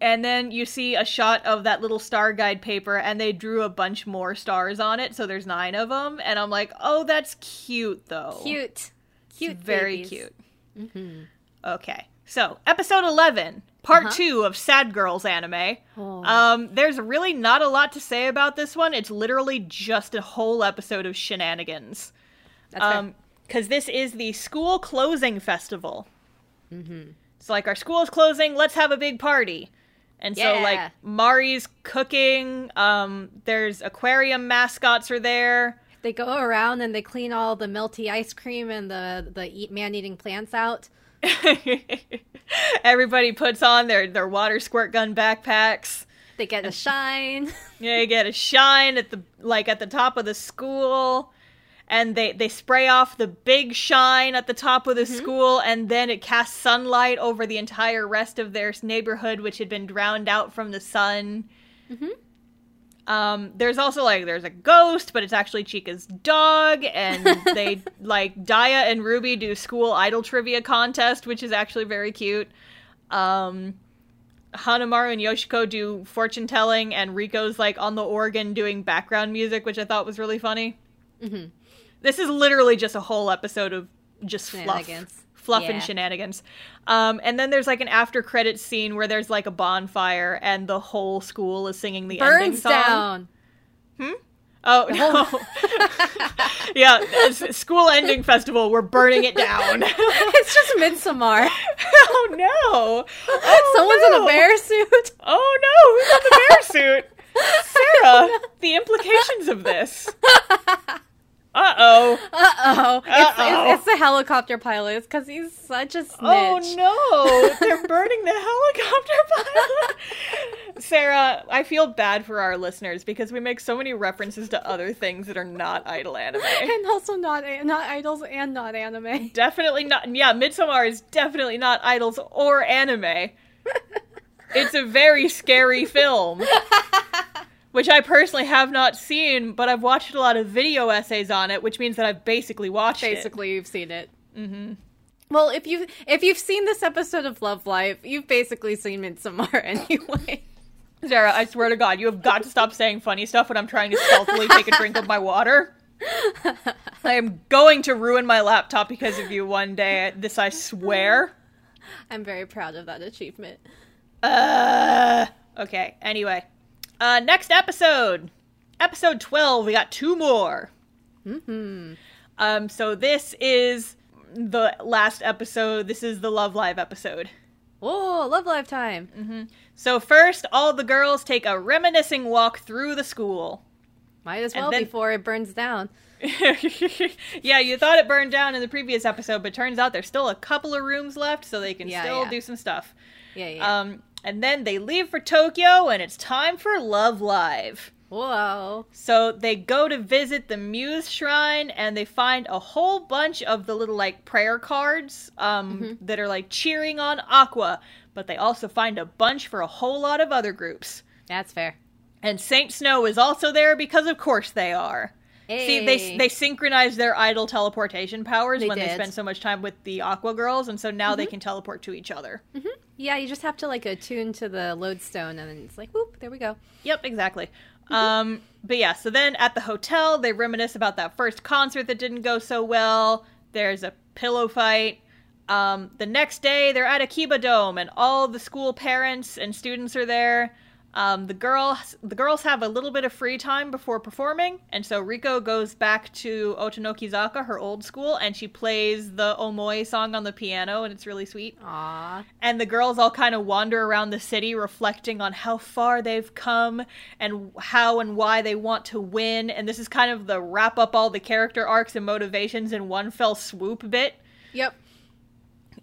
And then you see a shot of that little star guide paper, and they drew a bunch more stars on it, so there's nine of them. And I'm like, oh, that's cute though. Cute. Cute. Very cute. Mm-hmm. Okay, so episode 11, part Uh-huh. two of Sad Girls anime. Oh. Um, there's really not a lot to say about this one. It's literally just a whole episode of shenanigans. That's. Um, because this is the school closing festival. Mm-hmm. It's like our school is closing. Let's have a big party. And so, like, Mari's cooking. Um, there's aquarium mascots are there. They go around and they clean all the melty ice cream and the the eat man eating plants out. Everybody puts on their their water squirt gun backpacks. They get a shine. Yeah, you get a shine at the like at the top of the school, and they they spray off the big shine at the top of the school, and then it casts sunlight over the entire rest of their neighborhood, which had been drowned out from the sun. Um, there's also like there's a ghost, but it's actually Chika's dog, and they like Dia and Ruby do school idol trivia contest, which is actually very cute. Um, Hanamaru and Yoshiko do fortune telling, and Riko's like on the organ doing background music, which I thought was really funny. Mhm. This is literally just a whole episode of just fluff, Shenanigans. fluff Yeah. and shenanigans. Um, and then there's like an after credit scene where there's like a bonfire, and the whole school is singing the ending Burns song. down. Oh no! yeah, it's school ending festival. We're burning it down. it's just Midsommar. Oh no! Oh, Someone's no. in a bear suit. Oh no! Who's in the bear suit? Sarah, the implications of this. Uh oh. Uh oh. It's, Uh-oh. it's, it's the helicopter pilot because he's such a snitch. Oh no! They're burning the helicopter pilot. Sarah, I feel bad for our listeners because we make so many references to other things that are not idol anime. And also not not idols and not anime. Definitely not. Yeah, Midsommar is definitely not idols or anime. It's a very scary film. Which I personally have not seen, but I've watched a lot of video essays on it, which means that I've basically watched it. Basically, you've seen it. Mm-hmm. Well, if you if you've seen this episode of Love Live, you've basically seen Midsommar anyway. Sarah, I swear to God, you have got to stop saying funny stuff when I'm trying to stealthily take a drink of my water. I am going to ruin my laptop because of you one day. This I swear. I'm very proud of that achievement. Uh, okay, anyway. Uh, next episode. Episode 12. We got two more. Mm-hmm. Um, so this is the last episode. This is the Love Live episode. Oh, Love Lifetime. Mm-hmm. So first, all the girls take a reminiscing walk through the school. Might as well then- before it burns down. yeah, you thought it burned down in the previous episode, but turns out there's still a couple of rooms left, so they can Yeah, still yeah. do some stuff. Yeah, yeah. Um, and then they leave for Tokyo, and it's time for Love Live. Whoa. So they go to visit the Muse Shrine, and they find a whole bunch of the little like prayer cards um, Mm-hmm. that are like cheering on Aqours, but they also find a bunch for a whole lot of other groups. That's fair. And Saint Snow is also there because, of course, they are. See, they they synchronize their idol teleportation powers They when they did. Mm-hmm. spend so much time with the Aqours girls, and so now they can teleport to each other. Yeah, you just have to like attune to the lodestone, and then it's like, whoop, there we go. Yep, exactly. Um, but yeah, so then at the hotel, they reminisce about that first concert that didn't go so well. There's a pillow fight. Um, the next day, they're at Akiba Dome, and all the school parents and students are there. Um, the girls, the girls have a little bit of free time before performing, and so Riko goes back to Otonokizaka, her old school, and she plays the Omoi song on the piano, and it's really sweet Aw. and the girls all kind of wander around the city reflecting on how far they've come and how and why they want to win and this is kind of the wrap up all the character arcs and motivations in one fell swoop bit Yep.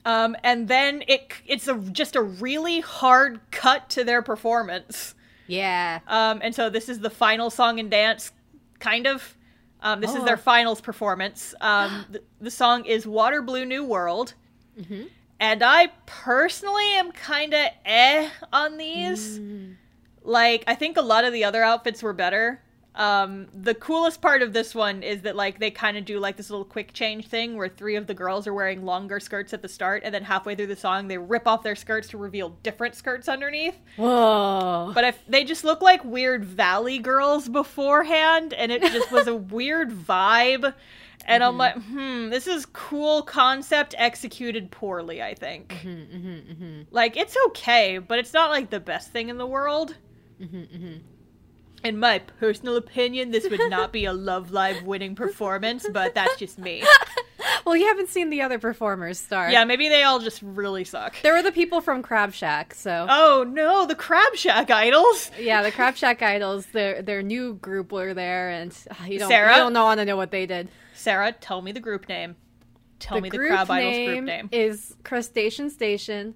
Um, and then it it's a just a really hard cut to their performance Yeah. um, and so this is the final song and dance kind of um, this is Oh. their finals performance um, the, the song is water blue new world Mm-hmm. and I personally am kind of eh on these. Mm. Like, I think a lot of the other outfits were better. Um, the coolest part of this one is that like they kind of do like this little quick change thing where three of the girls are wearing longer skirts at the start, and then halfway through the song they rip off their skirts to reveal different skirts underneath. Whoa. But if they just look like weird valley girls beforehand, and it just was a weird vibe. And I'm like, hmm, this is cool concept executed poorly, I think. Mm-hmm, Like, it's okay, but it's not like the best thing in the world. mm-hmm, In my personal opinion, this would not be a Love Live winning performance, but that's just me. well, you haven't seen the other performers star. Yeah, maybe they all just really suck. There were the people from Crab Shack, so Oh no, the Crab Shack idols! yeah, the Crab Shack idols, their their new group were there, and uh, you don't Sarah? you don't know want to know what they did. Sarah, tell me the group name. Tell me the Crab Idols group name. is Crustacean Station.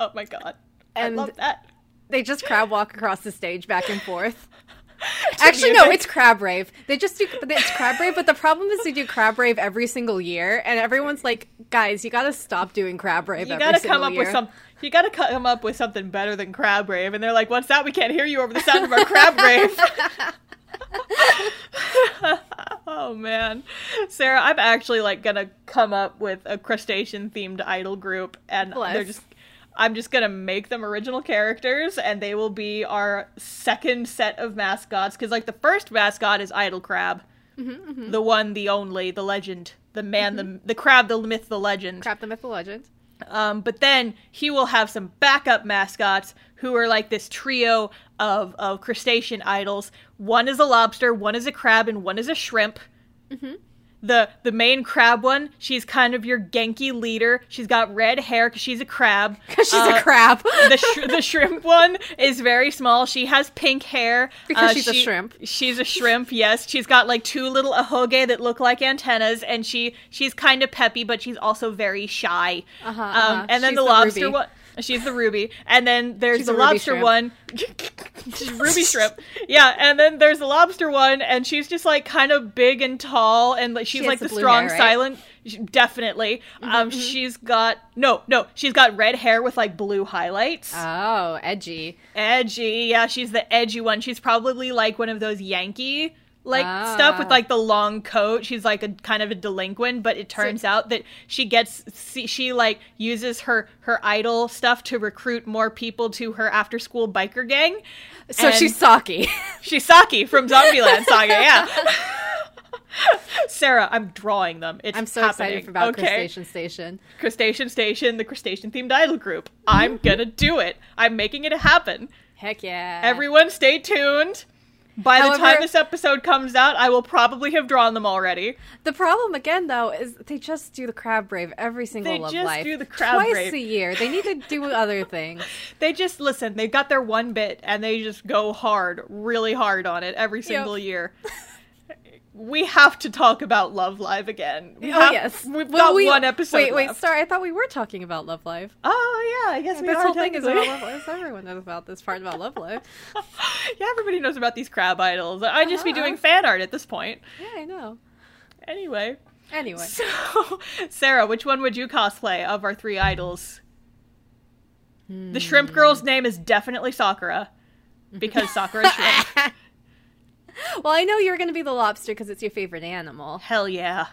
Oh my god. And- I love that. They just crab walk across the stage back and forth. Actually, no, it's Crab Rave. They just do it's Crab Rave, but the problem is they do Crab Rave every single year, and everyone's like, "Guys, you got to stop doing Crab Rave." You gotta come up year. with some. You gotta come up with something better than Crab Rave, and they're like, "What's that? We can't hear you over the sound of our Crab Rave." oh man, Sarah, I'm actually like gonna come up with a crustacean themed idol group, and Bless. they're just. I'm just gonna make them original characters, and they will be our second set of mascots. Because like the first mascot is Idol Crab, Mm-hmm, the one, the only, the legend, the man, the the crab, the myth, the legend. Crap the Myth the Legend. Um, but then he will have some backup mascots who are like this trio of, of crustacean idols. One is a lobster, one is a crab, and one is a shrimp. The the main crab one, she's kind of your Genki leader. She's got red hair because she's a crab. Because she's Uh, a crab. the sh- the shrimp one is very small. She has pink hair Because Uh, she's a shrimp. She's a shrimp. Yes, she's got like two little ahoge that look like antennas, and she she's kind of peppy, but she's also very shy. Uh-huh, Um, uh-huh. and then She's the lobster one. She's the ruby, and then there's She's the lobster shrimp. one. She's ruby shrimp, yeah. And then there's the lobster one, and she's just like kind of big and tall, and like she's has like the the strong, hair, right? Mm-hmm, silent. Definitely. Um, she's got no, no. She's got red hair with like blue highlights. oh, edgy. edgy. Yeah, she's the edgy one. She's probably like one of those Yankee like Ah. stuff with like the long coat. She's like a kind of a delinquent, but it turns out that she gets she, she like uses her her idol stuff to recruit more people to her after school biker gang. So And- she's Saki. She's Saki from Zombieland Saga, yeah. Sarah, I'm drawing them. It's I'm so happening. excited about okay? Crustacean Station. Crustacean Station, the crustacean themed idol group. I'm gonna do it. I'm making it happen. Heck yeah. Everyone stay tuned. By the time this episode comes out, I will probably have drawn them already. The problem again, though, is they just do the Crab Rave every single They Love just Life. do the crab twice brave. a year. They need to do other things. They just listen, they've got their one bit and they just go hard, really hard on it every single year. we have to talk about Love Live again. We oh have- yes, We've Well, got we- one episode Wait, wait, left. sorry. I thought we were talking about Love Live. Oh yeah, I guess we this are whole thing is about. Love Live. Everyone knows about this part about Love Live. yeah, everybody knows about these crab idols. I'd just be Uh-huh. doing fan art at this point. Yeah, I know. Anyway. Anyway, So, Sarah, which one would you cosplay of our three idols? The shrimp girl's name is definitely Sakura. Because Sakura's shrimp. well, I know you're going to be the lobster because it's your favorite animal. Hell yeah.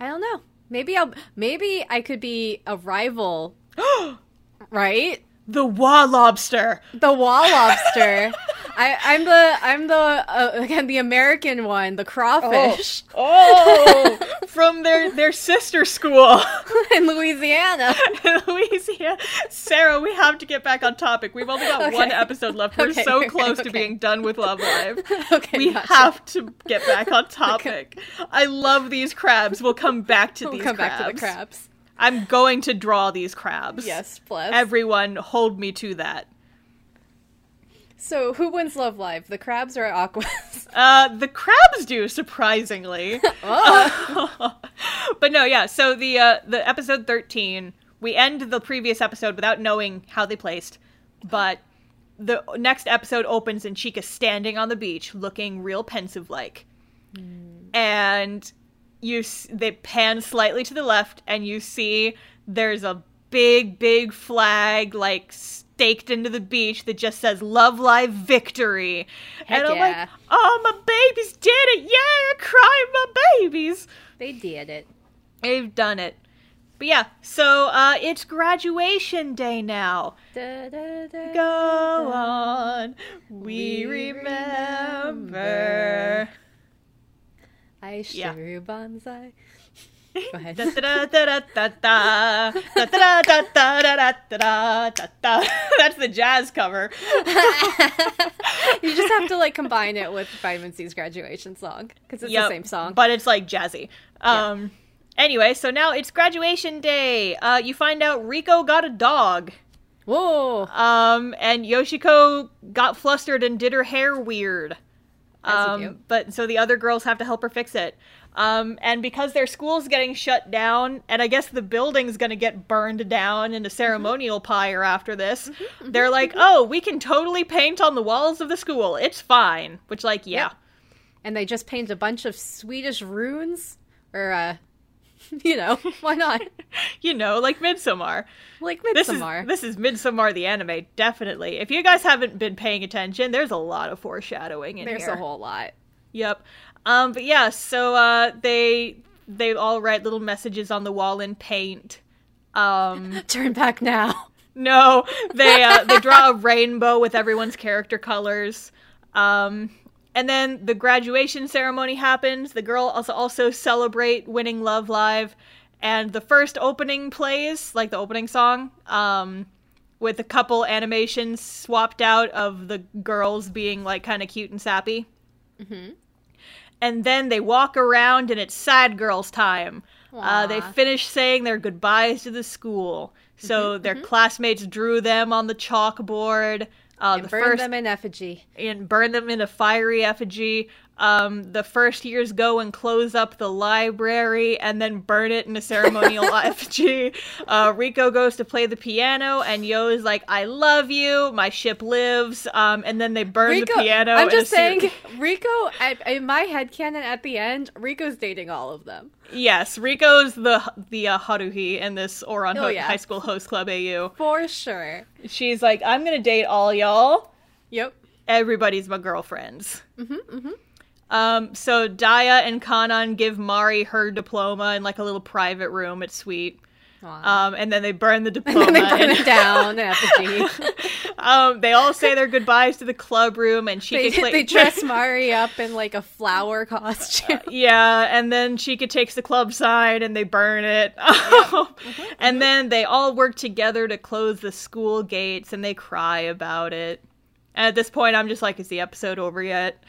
I don't know. Maybe I'll. Maybe I could be a rival. right? The Wa Lobster. The wall lobster. I, I'm the I'm the uh, again the American one, the crawfish Oh, from their, their sister school in Louisiana. in Louisiana. Sarah, we have to get back on topic. We've only got one episode left. We're Okay, so okay, close to being done with Love Live. Okay, we gotcha. have to get back on topic. I love these crabs. We'll come back to We'll these come crabs. back to the crabs. I'm going to draw these crabs. Yes, bless. Everyone, hold me to that. So who wins Love Live? The crabs or Aquas? Uh, the crabs do surprisingly, oh. but no, yeah. So the uh, the episode thirteen, we end the previous episode without knowing how they placed, but the next episode opens and Chika's standing on the beach, looking real pensive like, and you s- they pan slightly to the left, and you see there's a big, big flag like staked into the beach that just says "Love Live Victory," Heck and I'm yeah. like, "Oh, my babies did it! Yeah, crying my babies." They did it. They've done it. But yeah, so uh, it's graduation day now. Da, da, da, Go on, we We remember. I Yeah. sure bonsai. Go ahead. That's the jazz cover. you just have to like combine it with Vitamin C's graduation song because it's yep, the same song, but it's like jazzy. Um, yeah. Anyway, so now it's graduation day. Uh, you find out Riko got a dog. Whoa. Um, and Yoshiko got flustered and did her hair weird. Um, but so the other girls have to help her fix it. Um, and because their school's getting shut down, and I guess the building's gonna get burned down in a ceremonial pyre after this, they're like, oh, we can totally paint on the walls of the school. It's fine. Which, like, yeah. Yep. And they just paint a bunch of Swedish runes, or uh, you know, why not? You know, like Midsommar. Like This Midsommar. is this is Midsommar the anime, definitely. If you guys haven't been paying attention, there's a lot of foreshadowing in There's here. There's a whole lot. Yep. Um, but yeah, so uh, they they all write little messages on the wall in paint. Um, Turn back now. no, they uh, they draw a rainbow with everyone's character colors. Um, and then the graduation ceremony happens. The girl also also celebrate winning Love Live, and the first opening plays, like the opening song. Um, with a couple animations swapped out of the girls being like kind of cute and sappy. And then they walk around and it's sad girls time. Uh, they finish saying their goodbyes to the school. So their classmates drew them on the chalkboard. Uh, And the burn first them in effigy. and burn them in a fiery effigy. Um, the first years go and close up the library and then burn it in a ceremonial effigy. Uh, Riko goes to play the piano and You is like, "I love you, my ship lives." Um, and then they burn Riko, the piano. I'm just saying, Riko. At, in my headcanon, at the end, Riko's dating all of them. yes, Riko's the the uh, Haruhi in this Ouran Oh, Ho- yeah. High School Host Club AU. For sure. She's like, "I'm gonna date all y'all." Yep. everybody's my girlfriends. Mm-hmm, Um, so Dia and Kanan give Mari her diploma in like a little private room. It's sweet. Um, and then they burn the diploma. and they burn and- it down um, they all say their goodbyes to the club room, and she they, could they dress Mari up in like a flower costume. yeah, and then Chika takes the club sign and they burn it. and then they all work together to close the school gates and they cry about it. And at this point, I'm just like, is the episode over yet?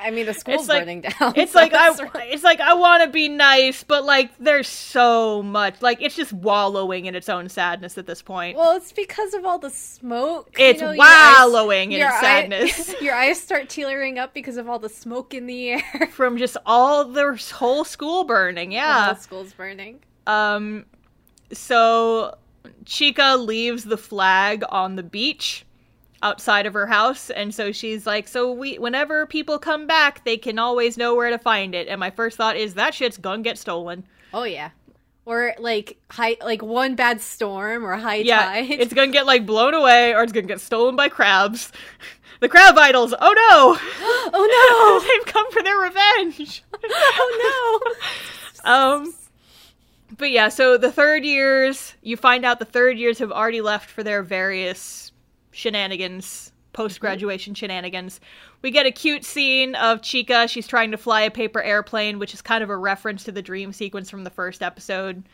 I mean, the school's like- burning down. It's so like I, it's really- it's like I want to be nice, but like there's so much, like it's just wallowing in its own sadness at this point. Well, it's because of all the smoke. you It's know, your eyes- wallowing in your its eye- sadness. your eyes start tearing up because of all the smoke in the air. From just all the whole school burning, The yeah. whole school's burning. Um, so Chika leaves the flag on the beach outside of her house, and so she's like, "So we, whenever people come back, they can always know where to find it." And my first thought is that shit's gonna get stolen. Oh yeah. Or like high, like one bad storm or high Yeah, tide. it's gonna get like blown away, or it's gonna get stolen by crabs. The crab idols. Oh no! oh no They've come for their revenge. oh no! Um, but yeah, so the third years, you find out the third years have already left for their various shenanigans, post graduation shenanigans. We get a cute scene of Chika. She's trying to fly a paper airplane, which is kind of a reference to the dream sequence from the first episode.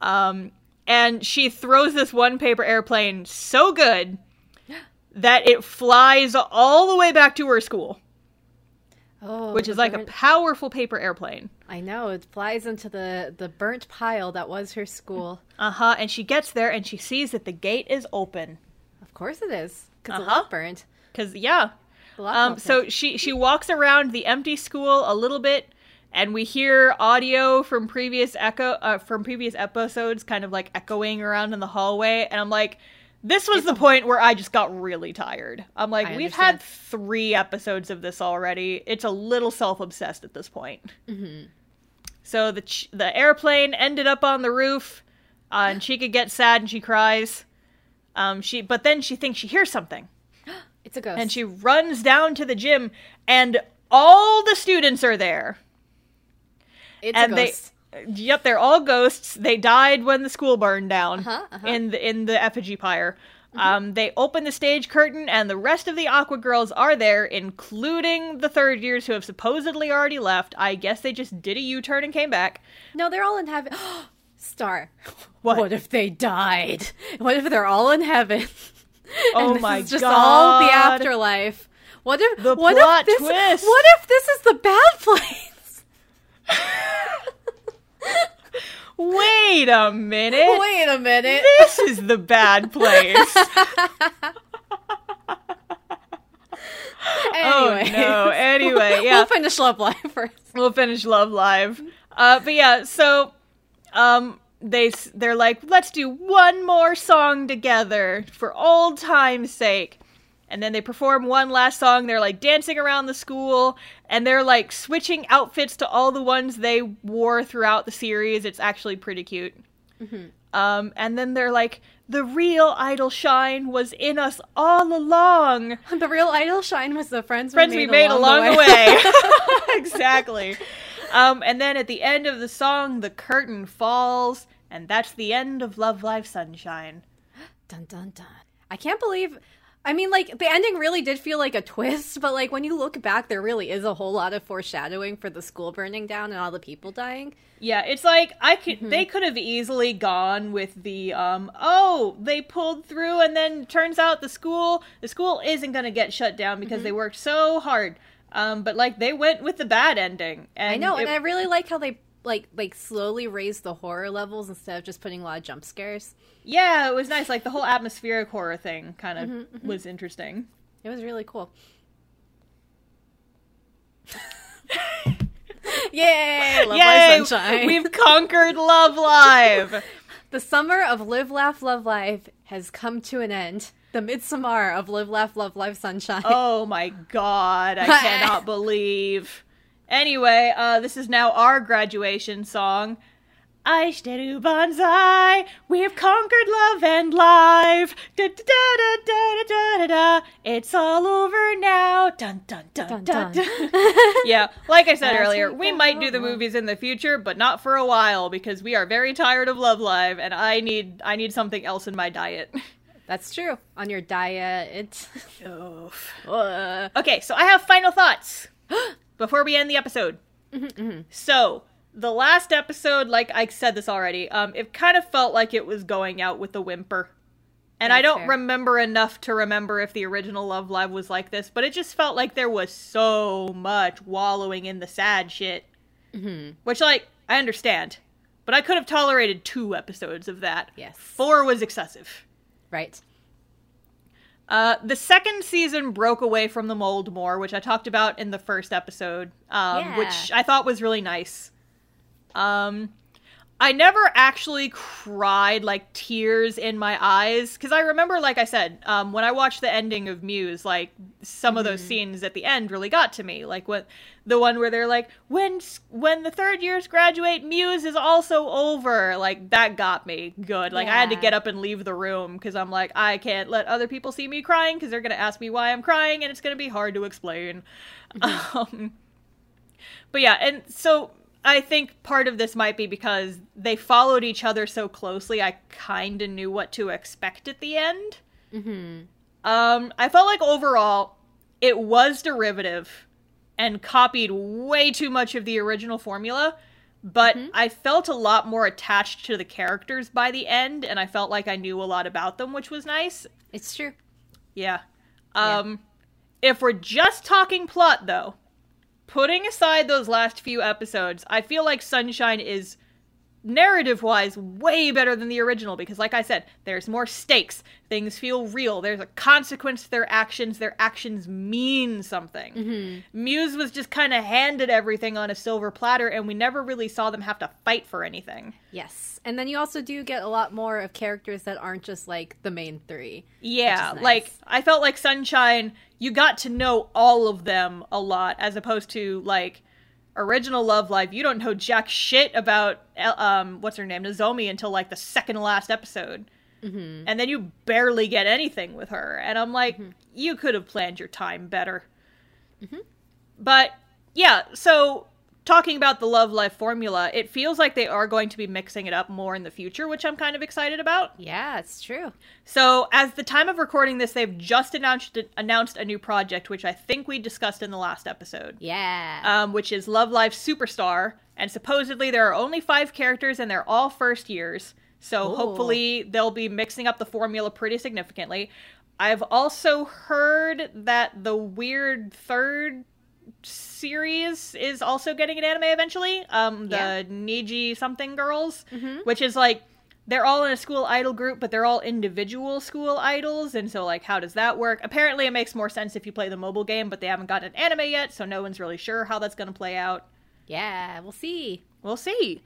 Um, and she throws this one paper airplane so good that it flies all the way back to her school, Oh, which is like a powerful paper airplane. I know it flies into the the burnt pile that was her school. Uh huh. And she gets there and she sees that the gate is open. Of course it is, because the Uh-huh. burned. Cause yeah. Um. So she she walks around the empty school a little bit, and we hear audio from previous echo uh, from previous episodes, kind of like echoing around in the hallway. And I'm like, this was the point where I just got really tired. I'm like, I we've understand. had three episodes of this already. It's a little self obsessed at this point. Mm-hmm. So the ch- the airplane ended up on the roof, uh, and Chika gets sad and she cries. Um, she but then she thinks she hears something, it's a ghost. and she runs down to the gym, and all the students are there. it's and a they- Yep, they're all ghosts. They died when the school burned down Uh-huh, uh-huh. in the in the effigy pyre. Um, they open the stage curtain, and the rest of the Aqours Girls are there, including the third years who have supposedly already left. I guess they just did a U turn and came back. No, they're all in heaven. Star. What? if they died? What if they're all in heaven? Oh my is just all the afterlife. What if The what plot if this, twist. What if this is the bad place? Wait a minute. Wait a minute. This is the bad place. Anyway. Oh no. Anyway, yeah. we'll finish Love Live first. we'll finish Love Live. Uh, but yeah, so um, they they're like, let's do one more song together for old time's sake. And then they perform one last song. They're like dancing around the school, and they're like switching outfits to all the ones they wore throughout the series. It's actually pretty cute. Um, and then they're like, the real idol shine was in us all along. The real idol shine was the friends, friends we made along the way. exactly. Um, and then at the end of the song, the curtain falls, and that's the end of Love Live Sunshine. Dun dun dun. I can't believe. I mean, like the ending really did feel like a twist, but like when you look back, there really is a whole lot of foreshadowing for the school burning down and all the people dying. Yeah, it's like I could they could have easily gone with the um oh, they pulled through and then turns out the school the school isn't going to get shut down because they worked so hard. Um, but like they went with the bad ending. And I know, it- and I really like how they like like slowly raised the horror levels instead of just putting a lot of jump scares. yeah, it was nice. Like the whole atmospheric horror thing kind of Mm-hmm, was interesting. It was really cool. Yay! Love Yay! Live Sunshine. We've conquered Love Live. The summer of Live Laugh Love Live has come to an end. The midsummer of Live Laugh Love Live Sunshine. oh my god, I cannot believe. Anyway, uh, this is now our graduation song. Aishiteru Banzai, we've conquered love and life. Da, da, da, da, da, da, da, da. It's all over now. Dun dun dun dun. Dun, dun. dun. yeah, like I said earlier, we we might do the movies in the future, but not for a while because we are very tired of Love Live, and I need I need something else in my diet. That's true. On your diet. Uh, Okay, so I have final thoughts before we end the episode. Mm-hmm, So the last episode, like I said this already, um, it kind of felt like it was going out with a whimper. And I don't fair. remember enough to remember if the original Love Live was like this, but it just felt like there was so much wallowing in the sad shit. Mm-hmm. Which, like, I understand. But I could have tolerated two episodes of that. Yes. Four was excessive. Right. Uh, the second season broke away from the mold more, which I talked about in the first episode, um, Yeah. which I thought was really nice. Um, I never actually cried like tears in my eyes because I remember, like I said, um, when I watched the ending of Muse, like some of those scenes at the end really got to me. Like what the one where they're like, "When when the third years graduate, Muse is also over." Like that got me good. Like I had to get up and leave the room because I'm like, I can't let other people see me crying because they're gonna ask me why I'm crying, and it's gonna be hard to explain. Um, but yeah, and so I think part of this might be because they followed each other so closely. I kind of knew what to expect at the end. Mm-hmm. Um, I felt like overall it was derivative and copied way too much of the original formula, but I felt a lot more attached to the characters by the end, and I felt like I knew a lot about them, which was nice. It's true. Yeah. Yeah. Um if we're just talking plot though, putting aside those last few episodes, I feel like Sunshine is narrative wise way better than the original because like I said, there's more stakes. Things feel real. There's a consequence to their actions. Their actions mean something. Mm-hmm. Muse was just kind of handed everything on a silver platter and we never really saw them have to fight for anything. Yes. And then you also do get a lot more of characters that aren't just like the main three. Yeah, is like. I felt like Sunshine, you got to know all of them a lot, as opposed to like original Love Live. You don't know jack shit about um what's her name Nozomi until like the second to last episode, Mm-hmm. and then you barely get anything with her. And I'm like, you could have planned your time better. Mm-hmm. But yeah, so talking about the Love Live formula, it feels like they are going to be mixing it up more in the future, which I'm kind of excited about. Yeah, it's true. So, as the time of recording this, they've just announced announced a new project, which I think we discussed in the last episode, Yeah. um, which is Love Live Superstar. And supposedly there are only five characters, and they're all first years. So Cool. hopefully they'll be mixing up the formula pretty significantly. I've also heard that the weird third series is also getting an anime eventually. Um, the Yeah. Niji something girls, Mhm. which is like they're all in a school idol group, but they're all individual school idols, and so like how does that work? Apparently, it makes more sense if you play the mobile game, but they haven't got an anime yet, so no one's really sure how that's going to play out. yeah, we'll see. We'll see.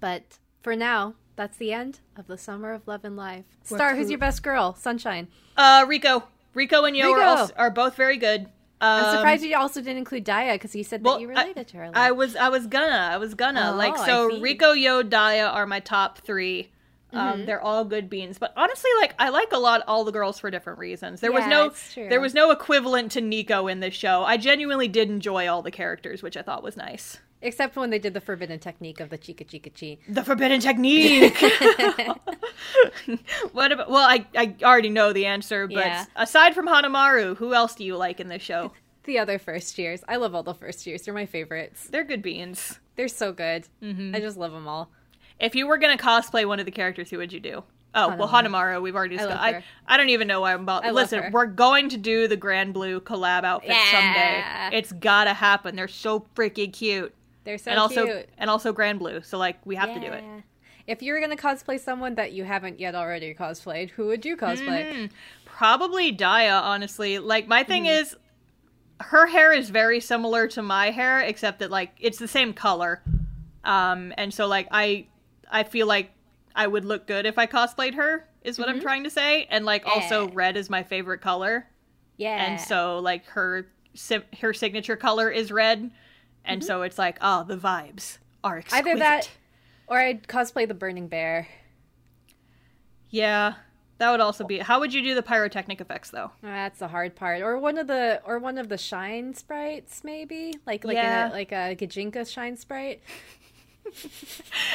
But for now, that's the end of the summer of love and life. Star, who's your best girl? Sunshine. Uh, Riko, Riko and You are, also, are both very good. Um, I'm surprised you also didn't include Dia because you said well, that you I- related to her. I was I was gonna I was gonna Oh, like so. Riko You Dia are my top 3 Um, Mhm. they're all good beans, but honestly, like I like a lot all the girls for different reasons. There was no there was no equivalent to Nico in this show. I genuinely did enjoy all the characters, which I thought was nice. Except when they did the forbidden technique of the chika chika chi. The forbidden technique. what about? Well, I I already know the answer, but Yeah. aside from Hanamaru, who else do you like in this show? The other first years. I love all the first years. They're my favorites. They're good beans. They're so good. Mm-hmm. I just love them all. If you were gonna cosplay one of the characters, who would you do? Oh well, Hanamaru. Hanamaru, we've already I discussed. I. I, don't even know why I'm about. I Listen, we're going to do the Grand Blue collab outfit Yeah. someday. It's gotta happen. They're so freaking cute, They're so and also cute. and also Grand Blue. So like, we have to do it. If you were gonna cosplay someone that you haven't yet already cosplayed, who would you cosplay? Mhm. Probably Dia, honestly. Like my thing Mm-hmm. is her hair is very similar to my hair, except that like it's the same color. Um and so like I I feel like I would look good if I cosplayed her, is what I'm trying to say. And like also red is my favorite color. Yeah. And so like her her signature color is red. And so it's like, oh, the vibes are exquisite. Mm-hmm. Either that, or I'd cosplay the Burning Bear. Yeah. That would also be How would you do the pyrotechnic effects though? That's the hard part. Or one of the, or one of the shine sprites, maybe like like Yeah. a like a Gijinka shine sprite.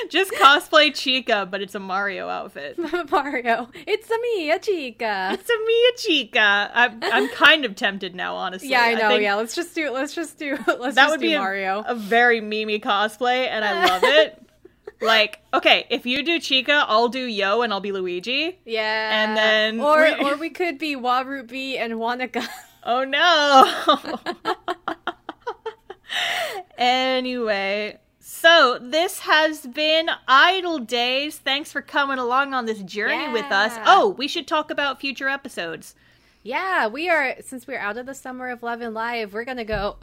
Just cosplay Chika, but it's a Mario outfit. Mario, it's a me, a chika. It's a Mia Chika. I'm, I'm kind of tempted now, honestly. Yeah, I know. think yeah, let's just do. It. Let's just do. Let's that just would be a, Mario. a very Mimi cosplay, and I love it. like, okay, if you do Chika, I'll do You, and I'll be Luigi. yeah, and then or we- or we could be Waru B and Wanaka. Oh no. anyway, so this has been Idol Days. Thanks for coming along on this journey with us. Oh, we should talk about future episodes. yeah, we are. Since we're out of the summer of Love and Live, we're gonna go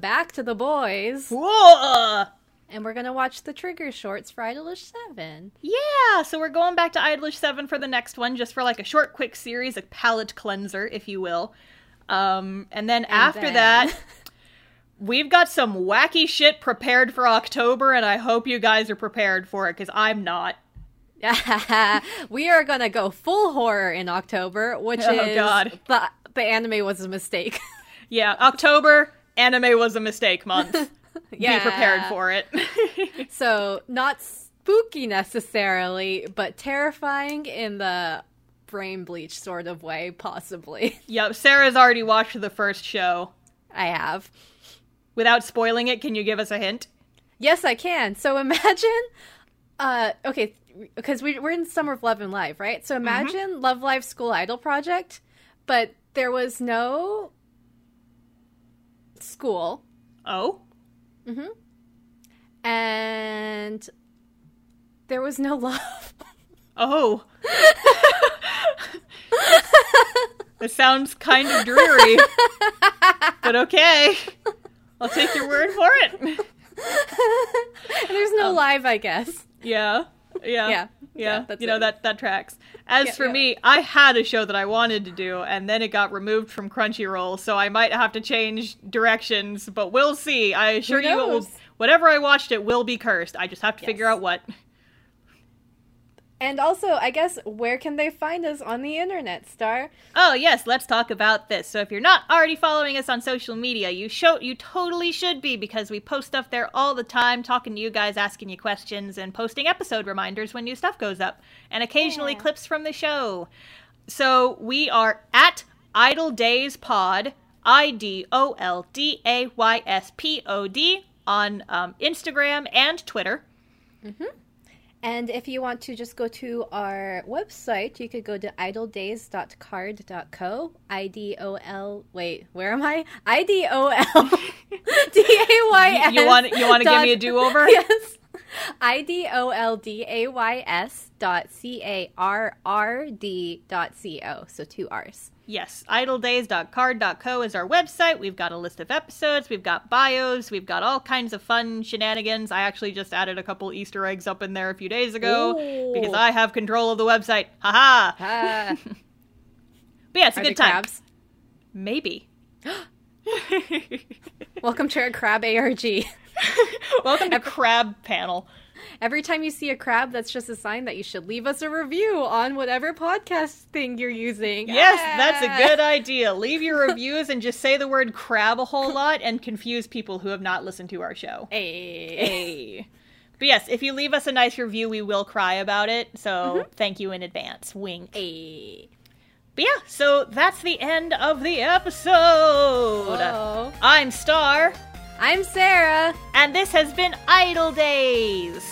back to the boys, Whoa! and we're gonna watch the Trigger shorts for Idolish Seven. Yeah, so we're going back to Idolish 7 for the next one, just for like a short, quick series, a palate cleanser, if you will. Um, and then after then- that, we've got some wacky shit prepared for October, and I hope you guys are prepared for it, because I'm not. we are gonna go full horror in October, which Oh, is God. the the anime was a mistake. Yeah, October, anime was a mistake month. yeah, Be prepared for it. So not spooky necessarily, but terrifying in the brain bleach sort of way, possibly. yep, Sarah's already watched the first show. I have. Without spoiling it, can you give us a hint? Yes, I can. So imagine, uh, okay, because we, we're in Summer of Love and Live, right? So imagine Love Live School Idol Project, but there was no school, Oh? Mm-hmm. And there was no love. Oh. it sounds kind of dreary. but okay. I'll take your word for it. there's no um, live, I guess. Yeah. Yeah. Yeah. Yeah. Yeah, you know it. that that tracks. As Yeah, for yeah. me, I had a show that I wanted to do and then it got removed from Crunchyroll, so I might have to change directions, but we'll see. I assure you it will whatever I watched it will be cursed. I just have to figure out what. And also, I guess, where can they find us on the internet, Star? Oh yes, let's talk about this. So if you're not already following us on social media, you show you totally should be because we post stuff there all the time, talking to you guys, asking you questions, and posting episode reminders when new stuff goes up, and occasionally Yeah. clips from the show. So we are at Idol Days Pod, I D O L D A Y S P O D on um, Instagram and Twitter. And if you want to just go to our website, you could go to idoldays.carrd.co. I D O L. Wait, where am I? I D O L D A Y S. You want you want to give me a do over? Yes. I D O L D A Y S dot C A R R D dot C O. So two R's. Yes, idoldays.carrd.co is our website. We've got a list of episodes, we've got bios, we've got all kinds of fun shenanigans. I actually just added a couple Easter eggs up in there a few days ago Ooh. because I have control of the website. Haha. Ah, But yeah, it's a good time. crabs? Maybe. Welcome to our crab ARG. Welcome to Crab Panel. Every time you see a crab, that's just a sign that you should leave us a review on whatever podcast thing you're using. Yes, that's Ah. a good idea. Leave your reviews and just say the word crab a whole lot and confuse people who have not listened to our show. Hey. Hey. But yes, if you leave us a nice review, we will cry about it. So thank you in advance. Wink. Hey. But yeah, so that's the end of the episode. Whoa. I'm Star, I'm Sarah. and this has been Idol Days.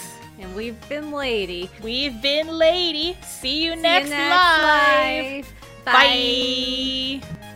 And we've been Lady. We've been Lady. See you See next, you next live. live. Bye. Bye.